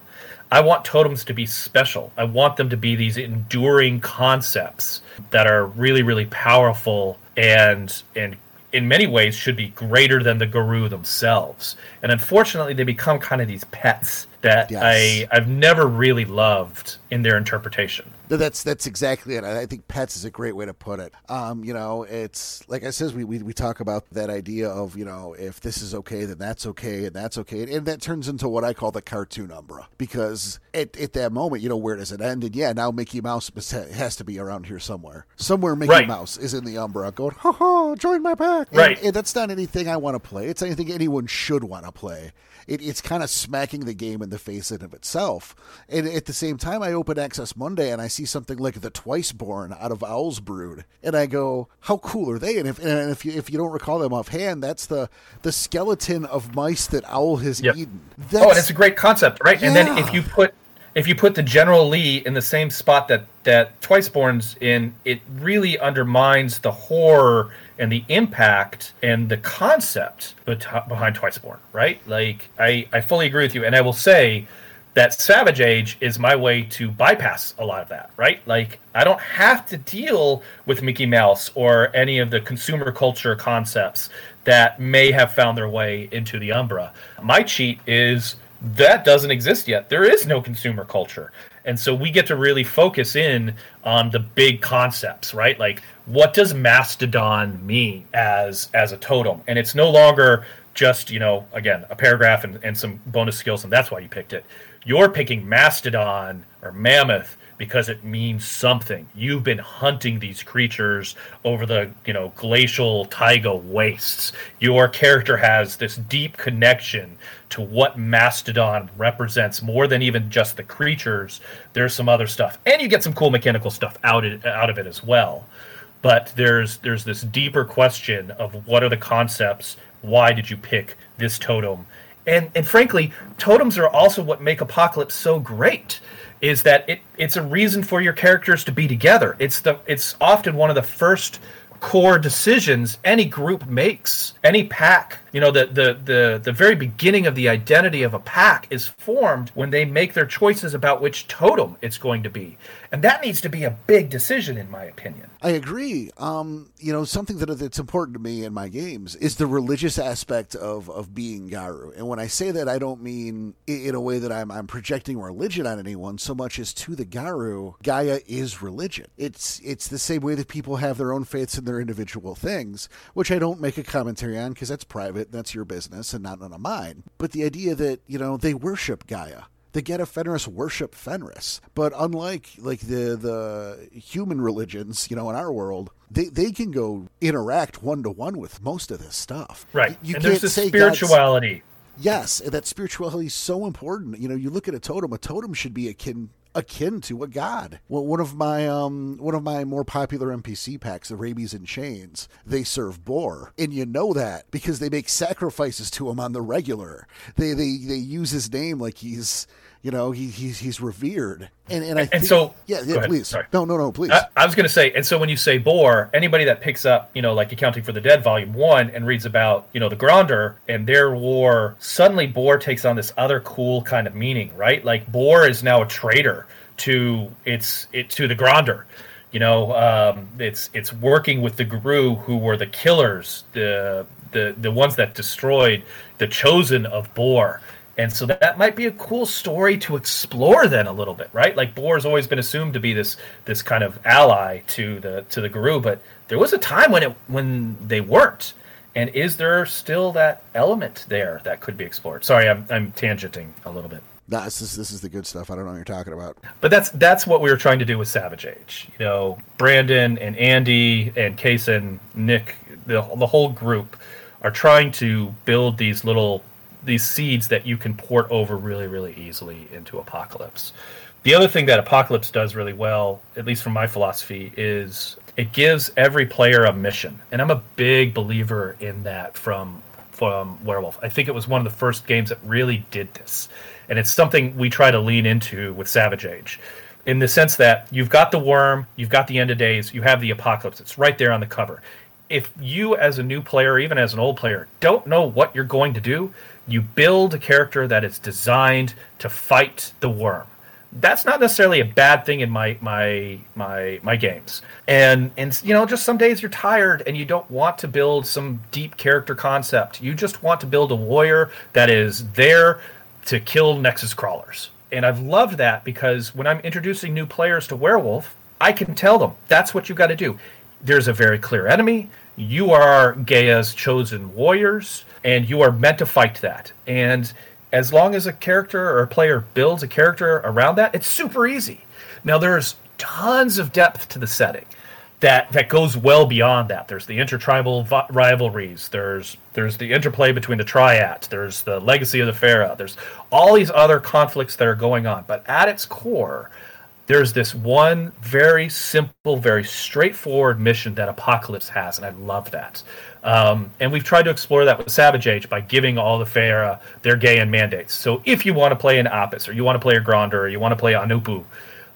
I want totems to be special. I want them to be these enduring concepts that are really, really powerful and and in many ways should be greater than the Garou themselves. And unfortunately, they become kind of these pets that yes. I I've never really loved in their interpretation. That's that's exactly it. I think pets is a great way to put it. Um, you know, it's like I says, we, we we talk about that idea of you know if this is okay, then that's okay, and that's okay, and that turns into what I call the cartoon Umbra because at, at that moment, you know, where does it end? And yeah, now Mickey Mouse has to be around here somewhere. Somewhere Mickey right. Mouse is in the Umbra, going, ha ha, join my pack. Right. And, and that's not anything I want to play. It's anything anyone should want to play it, it's kind of smacking the game in the face in of itself. And at the same time, I open Axis Mundi and I see something like the Twice Born out of Owl's Brood, and I go, "How cool are they?" And if and if you if you don't recall them offhand, that's the the skeleton of mice that Owl has yep. eaten. That's, oh, and it's a great concept, right? Yeah. And then if you put if you put the General Lee in the same spot that that Twiceborn's in, it really undermines the horror and the impact and the concept behind Twiceborn, right? Like I, I fully agree with you, and I will say that Savage Age is my way to bypass a lot of that, right? Like I don't have to deal with Mickey Mouse or any of the consumer culture concepts that may have found their way into the Umbra. My cheat is that doesn't exist yet. There is no consumer culture. And so we get to really focus in on the big concepts, right? Like what does mastodon mean as as a totem? And it's no longer just, you know, again, a paragraph and, and some bonus skills, and that's why you picked it. You're picking mastodon or mammoth because it means something. You've been hunting these creatures over the, you know, glacial taiga wastes. Your character has this deep connection to what Mastodon represents more than even just the creatures. There's some other stuff. And you get some cool mechanical stuff out of, out of it as well. But there's there's this deeper question of what are the concepts? Why did you pick this totem? And and frankly, totems are also what make Apocalypse so great is that it, it's a reason for your characters to be together. It's the it's often one of the first core decisions any group makes. Any pack, you know, the, the the the very beginning of the identity of a pack is formed when they make their choices about which totem it's going to be. And that needs to be a big decision in my opinion. I agree. Um, you know, something that that's important to me in my games is the religious aspect of of being Garou. And when I say that, I don't mean in a way that I'm I'm projecting religion on anyone so much as to the Garou, Gaia is religion. It's it's the same way that people have their own faiths and their individual things, which I don't make a commentary on because that's private. That's your business and not none of mine. But the idea that you know they worship Gaia the Get of Fenris worship Fenris. But unlike like the the human religions, you know, in our world, they, they can go interact one to one with most of this stuff. Right. You and there's the spirituality. God's, yes, that spirituality is so important. You know, you look at a totem, a totem should be akin akin to a god. Well, one of my um one of my more popular NPC packs, the Rabies and Chains, they serve Boar, and you know that because they make sacrifices to him on the regular. They they they use his name like he's You know, he, he's he's revered, and and I And think, so- yeah, yeah, please, Sorry. no, no, no, please. I, I was going to say, and so when you say Boar, anybody that picks up, you know, like Accounting for the Dead, Volume One, and reads about, you know, the Grondr and their war, suddenly Boar takes on this other cool kind of meaning, right? Like Boar is now a traitor to its it to the Grondr. You know, um, it's it's working with the Garou, who were the killers, the the the ones that destroyed the chosen of Boar. And so that, might be a cool story to explore then a little bit, right? Like Boar's always been assumed to be this this kind of ally to the to the Garou, but there was a time when it when they weren't. And is there still that element there that could be explored? Sorry, I'm I'm tangenting a little bit. Nah, this is this is the good stuff. I don't know what you're talking about. But that's that's what we were trying to do with Savage Age. You know, Brandon and Andy and Kason, Nick, the the whole group are trying to build these little these seeds that you can port over really really easily into Apocalypse. The other thing that Apocalypse does really well, at least from my philosophy, is it gives every player a mission, and I'm a big believer in that from from Werewolf. I think it was one of the first games that really did this, and it's something we try to lean into with Savage Age, in the sense that you've got the Wyrm, you've got the end of days, you have the apocalypse. It's right there on the cover. If you, as a new player, even as an old player, don't know what you're going to do, you build a character that is designed to fight the Wyrm. That's not necessarily a bad thing in my my my my games. And and you know just some days you're tired and you don't want to build some deep character concept. You just want to build a warrior that is there to kill nexus crawlers. And i've loved that because when i'm introducing new players to werewolf i can tell them that's what you've got to do. There's a very clear enemy. You are Gaia's chosen warriors, and you are meant to fight that. And as long as a character or a player builds a character around that, it's super easy. Now, there's tons of depth to the setting that that goes well beyond that. There's the intertribal vi- rivalries. There's there's the interplay between the triads. There's the legacy of the Fera. There's all these other conflicts that are going on. But at its core, there's this one very simple, very straightforward mission that Apocalypse has, and I love that. Um, and we've tried to explore that with Savage Age by giving all the Fera their Gaian mandates. So if you want to play an Apis, or you want to play a Grondr, or you want to play Anupu,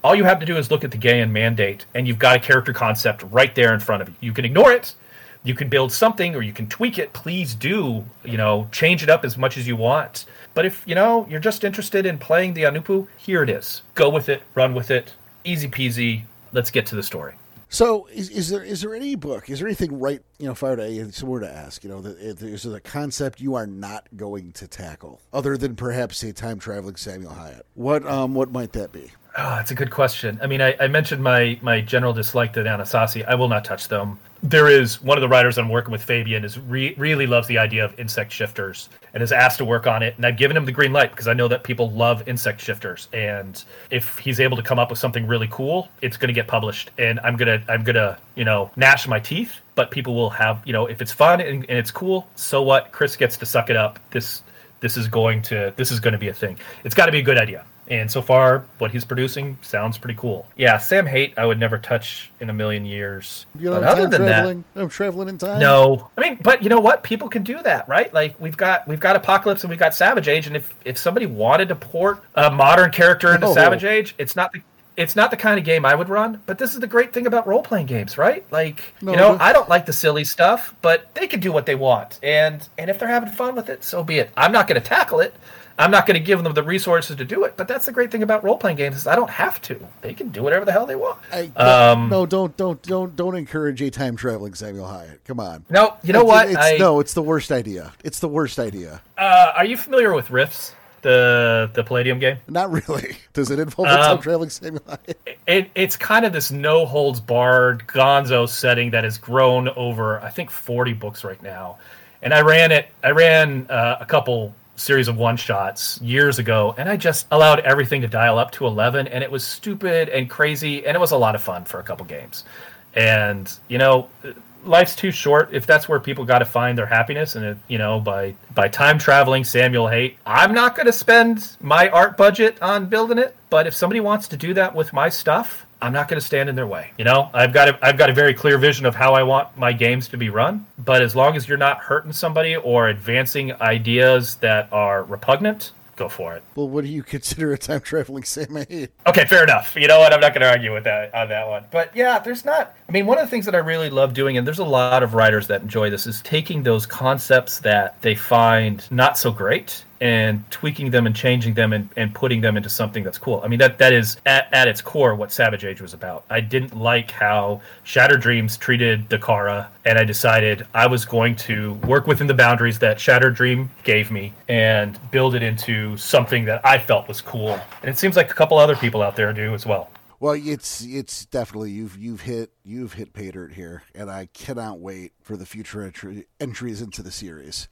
all you have to do is look at the Gaian mandate, and you've got a character concept right there in front of you. You can ignore it, you can build something, or you can tweak it. Please do, you know, change it up as much as you want. But if you know you're just interested in playing the Anupu, here it is. Go with it, run with it, easy peasy. Let's get to the story. So, is, is there is there any book? Is there anything right? You know, if I were to somewhere to ask, you know, that there a concept you are not going to tackle, other than perhaps say time traveling Samuel Haight. What um what might that be? Oh, that's a good question. I mean, I, I mentioned my my general dislike to Ananasi. I will not touch them. There is one of the writers I'm working with, Fabian, is re- really loves the idea of insect shifters and is asked to work on it. And I've given him the green light because I know that people love insect shifters. And if he's able to come up with something really cool, it's going to get published. And I'm gonna I'm gonna you know gnash my teeth. But people will have you know if it's fun and, and it's cool, so what? Chris gets to suck it up. This this is going to this is going to be a thing. It's got to be a good idea. And so far, what he's producing sounds pretty cool. Yeah, Sam Haight, I would never touch in a million years. You know, but other than traveling. I'm traveling in time. no. I mean, but you know what? People can do that, right? Like we've got we've got Apocalypse and we've got Savage Age, and if if somebody wanted to port a modern character into No. Savage Age, it's not the it's not the kind of game I would run. But this is the great thing about role playing games, right? Like No, you know, but- I don't like the silly stuff, but they can do what they want, and and if they're having fun with it, so be it. I'm not going to tackle it. I'm not going to give them the resources to do it. But that's the great thing about role playing games is I don't have to. They can do whatever the hell they want. I, Um, no, don't don't don't don't encourage a time traveling Samuel Haight. Come on. No, you know It's- what? It's, I, no, it's the worst idea. It's the worst idea. uh, are you familiar with Rifts, the the Palladium game? Not really. Does it involve a time Um, traveling Samuel Haight? It, it's kind of this no holds barred Gonzo setting that has grown over I think 40 books right now, and I ran it. I ran uh, a couple series of one shots years ago, and I just allowed everything to dial up to 11, and it was stupid and crazy, and it was a lot of fun for a couple games. And you know, life's too short if that's where people got to find their happiness and it, you know by by time traveling Samuel Haight i'm not going to spend my art budget on building it but if somebody wants to do that with my stuff i'm not going to stand in their way you know? I've got a, i've got a very clear vision of how i want my games to be run but as long as you're not hurting somebody or advancing ideas that are repugnant go for it. Well, what do you consider a time traveling Sam Haight? Okay, fair enough. You know what? I'm not going to argue with that on that one. But yeah, there's not. I mean, one of the things that I really love doing, and there's a lot of writers that enjoy this, is taking those concepts that they find not so great and tweaking them and changing them and, and putting them into something that's cool. I mean, that that is at, at its core what Savage Age was about. I didn't like how Shattered Dreams treated Dakara, and I decided I was going to work within the boundaries that Shattered Dream gave me and build it into something that I felt was cool. And it seems like a couple other people out there do as well. Well, it's it's definitely you've you've hit you've hit pay dirt here, and I cannot wait for the future entry, entries into the series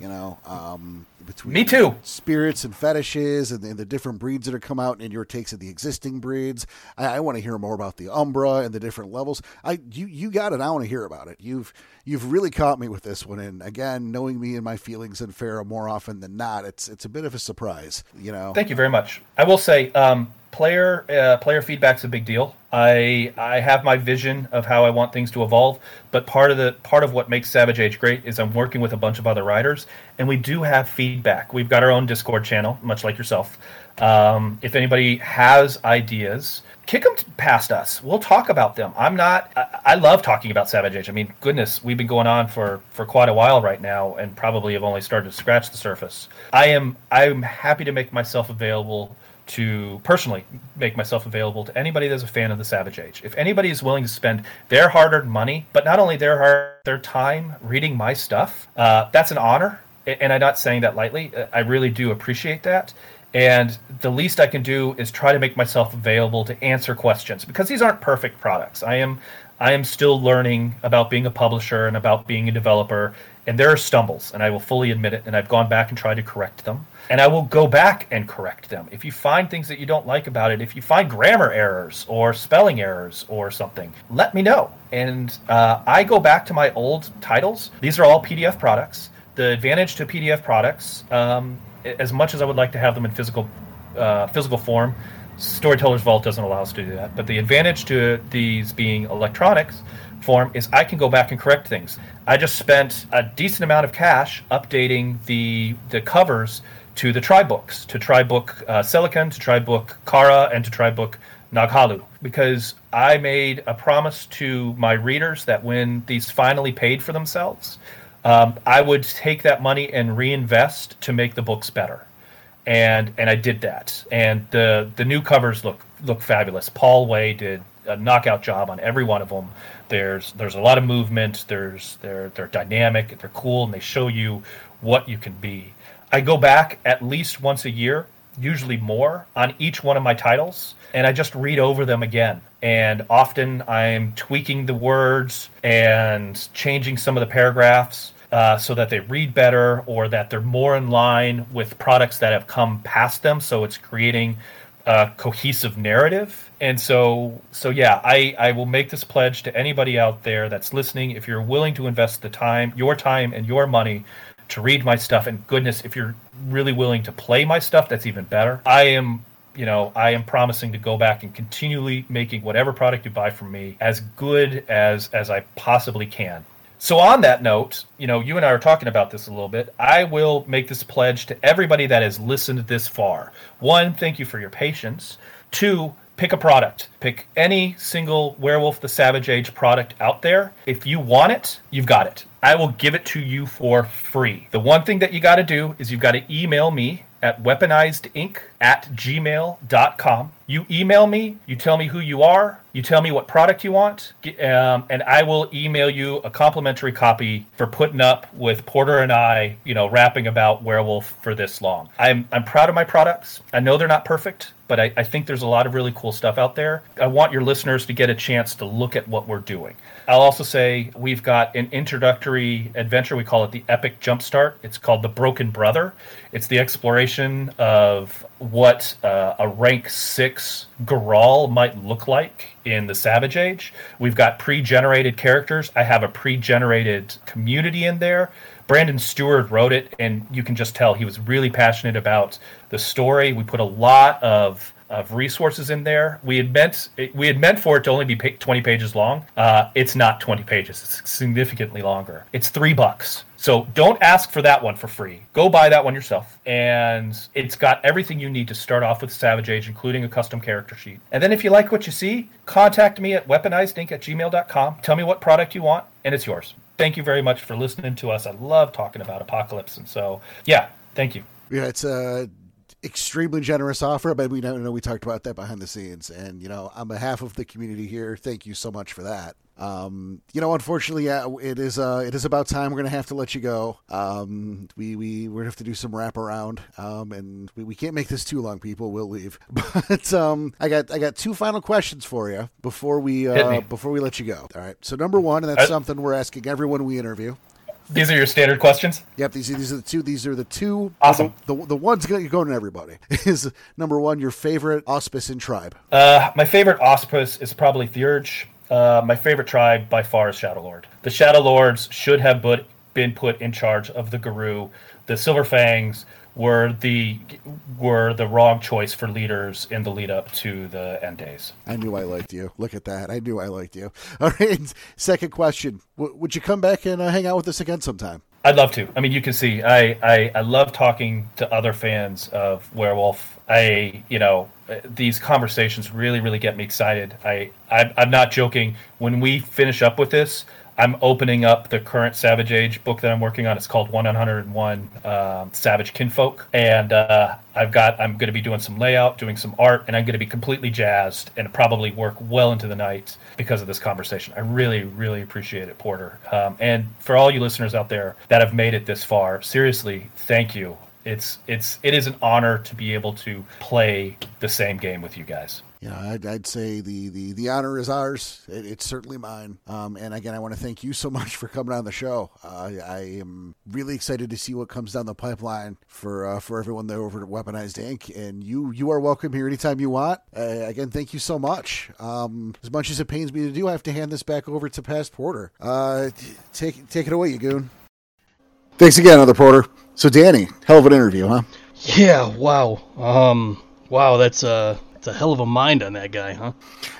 you know, um, between me too. Spirits and fetishes, and, and, the different breeds that are come out, and your takes of the existing breeds. I, I want to hear more about the Umbra and the different levels. I you you got it. I want to hear about it. You've you've really caught me with this one, and again, knowing me and my feelings in Fera more often than not, it's it's a bit of a surprise. You know. Thank you very much. I will say. Um, player uh, player feedback's a big deal. I I have my vision of how I want things to evolve, but part of the part of what makes Savage Age great is I'm working with a bunch of other writers, and we do have feedback. We've got our own Discord channel, much like yourself. Um, if anybody has ideas, kick them past us. We'll talk about them. I'm not. I, I, love talking about Savage Age. I mean, goodness, we've been going on for for quite a while right now, and probably have only started to scratch the surface. I am. I'm happy to make myself available to personally make myself available to anybody that's a fan of the Savage Age. If anybody is willing to spend their hard-earned money, but not only their hard, their time reading my stuff, uh, that's an honor. And I'm not saying that lightly. I really do appreciate that. And the least I can do is try to make myself available to answer questions because these aren't perfect products. I am I am still learning about being a publisher and about being a developer, and there are stumbles, and I will fully admit it. And I've gone back and tried to correct them and I will go back and correct them. If you find things that you don't like about it, if you find grammar errors or spelling errors or something, let me know. And uh, I go back to my old titles. These are all PDF products. The advantage to PDF products, um, as much as I would like to have them in physical uh, physical form, Storyteller's Vault doesn't allow us to do that. But the advantage to these being electronics form is I can go back and correct things. I just spent a decent amount of cash updating the the covers to the tribe books, to tribe book uh, Silicon, to tribe book Kara, and to tribe book Naghalu, because I made a promise to my readers that when these finally paid for themselves, um, I would take that money and reinvest to make the books better, and and I did that. And the the new covers look look fabulous. Paul Way did a knockout job on every one of them. There's there's a lot of movement. There's they're they're dynamic. They're cool, and they show you what you can be. I go back at least once a year, usually more, on each one of my titles, and I just read over them again. And often I'm tweaking the words and changing some of the paragraphs. Uh, so that they read better or that they're more in line with products that have come past them. So it's creating a cohesive narrative. And so, so yeah, I, I will make this pledge to anybody out there that's listening. If you're willing to invest the time, your time, and your money to read my stuff. And goodness, if you're really willing to play my stuff, that's even better. I am you know, I am promising to go back and continually making whatever product you buy from me as good as as I possibly can. So on that note, you know, you and I are talking about this a little bit. I will make this pledge to everybody that has listened this far. One, thank you for your patience. Two, pick a product. Pick any single Werewolf the Savage Age product out there. If you want it, you've got it. I will give it to you for free. The one thing that you got to do is you've got to email me at weaponizedink at gmail.com. You email me, you tell me who you are, you tell me what product you want, um, and I will email you a complimentary copy for putting up with Porter and I, you know, rapping about Werewolf for this long. I'm, I'm proud of my products. I know they're not perfect but I, I, think there's a lot of really cool stuff out there. I want your listeners to get a chance to look at what we're doing. I'll also say we've got an introductory adventure. We call it the Epic Jumpstart. It's called The Broken Brother. It's the exploration of what uh, a rank six Gurahl might look like in the Savage Age. We've got pre generated characters. I have a pre generated community in there. Brandon Stewart wrote it, and you can just tell he was really passionate about the story. We put a lot of of resources in there. We had meant we had meant for it to only be 20 pages long. Uh, it's not 20 pages. It's significantly longer. It's three bucks. So don't ask for that one for free. Go buy that one yourself. And it's got everything you need to start off with Savage Age, including a custom character sheet. And then if you like what you see, contact me at weaponizedink at gmail.com. Tell me what product you want, and it's yours. Thank you very much for listening to us. I love talking about Apocalypse. And so, yeah, thank you. Yeah, it's a extremely generous offer, but we know we talked about that behind the scenes. And, you know, on behalf of the community here, thank you so much for that. Um, you know, unfortunately, yeah, it is. Uh, it is about time. We're gonna have to let you go. Um, we we we're gonna have to do some wraparound. Um, and we, we can't make this too long. People We'll leave. But um, I got I got two final questions for you before we uh, before we let you go. All right. So number one, and that's I, something we're asking everyone we interview. These are your standard questions. Yep these these are the two. These are the two. Awesome. The, the, ones going to everybody is number one. Your favorite auspice and tribe. Uh, my favorite auspice is probably Theurge. Uh, my favorite tribe by far is Shadow Lord. The Shadow Lords should have put, been put in charge of the Garou, The Silver Fangs were the were the wrong choice for leaders in the lead up to the end days. I knew I liked you. Look at that. I knew I liked you. All right. Second question: w- Would you come back and uh, hang out with us again sometime? I'd love to. I mean, you can see I, I I love talking to other fans of Werewolf. I you know these conversations really really get me excited. I, I I'm not joking. When we finish up with this, I'm opening up the current Savage Age book that I'm working on. It's called 101 um, Savage Kinfolk, and uh, I've got I'm going to be doing some layout, doing some art, and I'm going to be completely jazzed and probably work well into the night because of this conversation. I really really appreciate it, Porter. Um, and for all you listeners out there that have made it this far, seriously, thank you. It's it's it is an honor to be able to play the same game with you guys you know, I'd, I'd, say the, the, the honor is ours. It, it's certainly mine. Um, and again, I want to thank you so much for coming on the show. Uh, I am really excited to see what comes down the pipeline for uh, for everyone there over at Weaponized Ink. And you you are welcome here anytime you want. Uh, again, thank you so much. Um, as much as it pains me to do, I have to hand this back over to Past Porter. Uh, take take it away, you goon. Thanks again, other Porter. So, Danny, hell of an interview, huh? Yeah. Wow. Um. Wow. That's uh it's a hell of a mind on that guy, huh?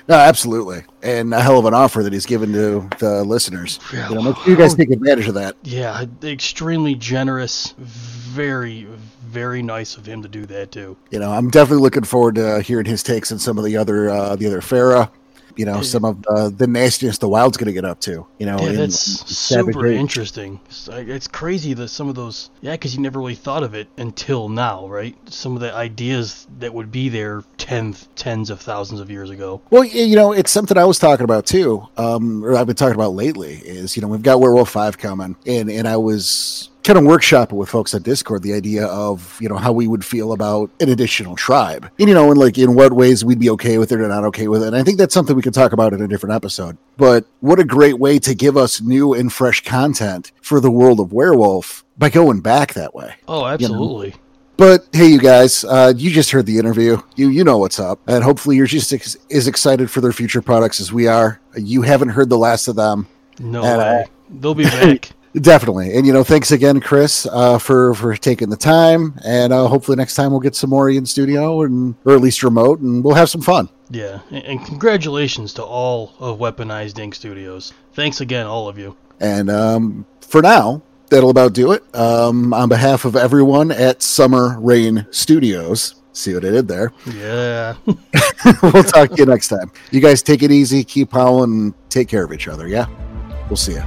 No, absolutely, and a hell of an offer that he's given to the listeners. Yeah, you, know, you guys take advantage of that. Yeah, extremely generous, very, very nice of him to do that too. You know, I'm definitely looking forward to hearing his takes on some of the other uh, the other Fera you know some of the, the nastiness the Wyld's going to get up to. You know, yeah, that's super interesting. It's crazy that some of those, yeah, because you never really thought of it until now, right? Some of the ideas that would be there tens tens of thousands of years ago. Well, you know, it's something I was talking about too, um, or I've been talking about lately. Is you know we've got Werewolf Five coming, and and I was kind of workshop it with folks at Discord the idea of you know how we would feel about an additional tribe, and you know, and like in what ways we'd be okay with it or not okay with it. And I think that's something we could talk about in a different episode. But what a great way to give us new and fresh content for the world of Werewolf by going back that way. Oh, absolutely. You know? But hey, you guys, uh, you just heard the interview. You you know what's up, and hopefully you're just ex- as excited for their future products as we are. You haven't heard the last of them. No and, way. Uh, They'll be back. Definitely, and you know, thanks again, Chris, uh, for for taking the time, and uh, hopefully next time we'll get some more in studio and or at least remote, and we'll have some fun. Yeah, and congratulations to all of Weaponized Ink Studios. Thanks again, all of you. And um, for now, that'll about do it. Um, on behalf of everyone at Summer Rain Studios, see what I did there? Yeah. we'll talk to you next time. You guys take it easy, keep howling, and take care of each other. Yeah, we'll see you.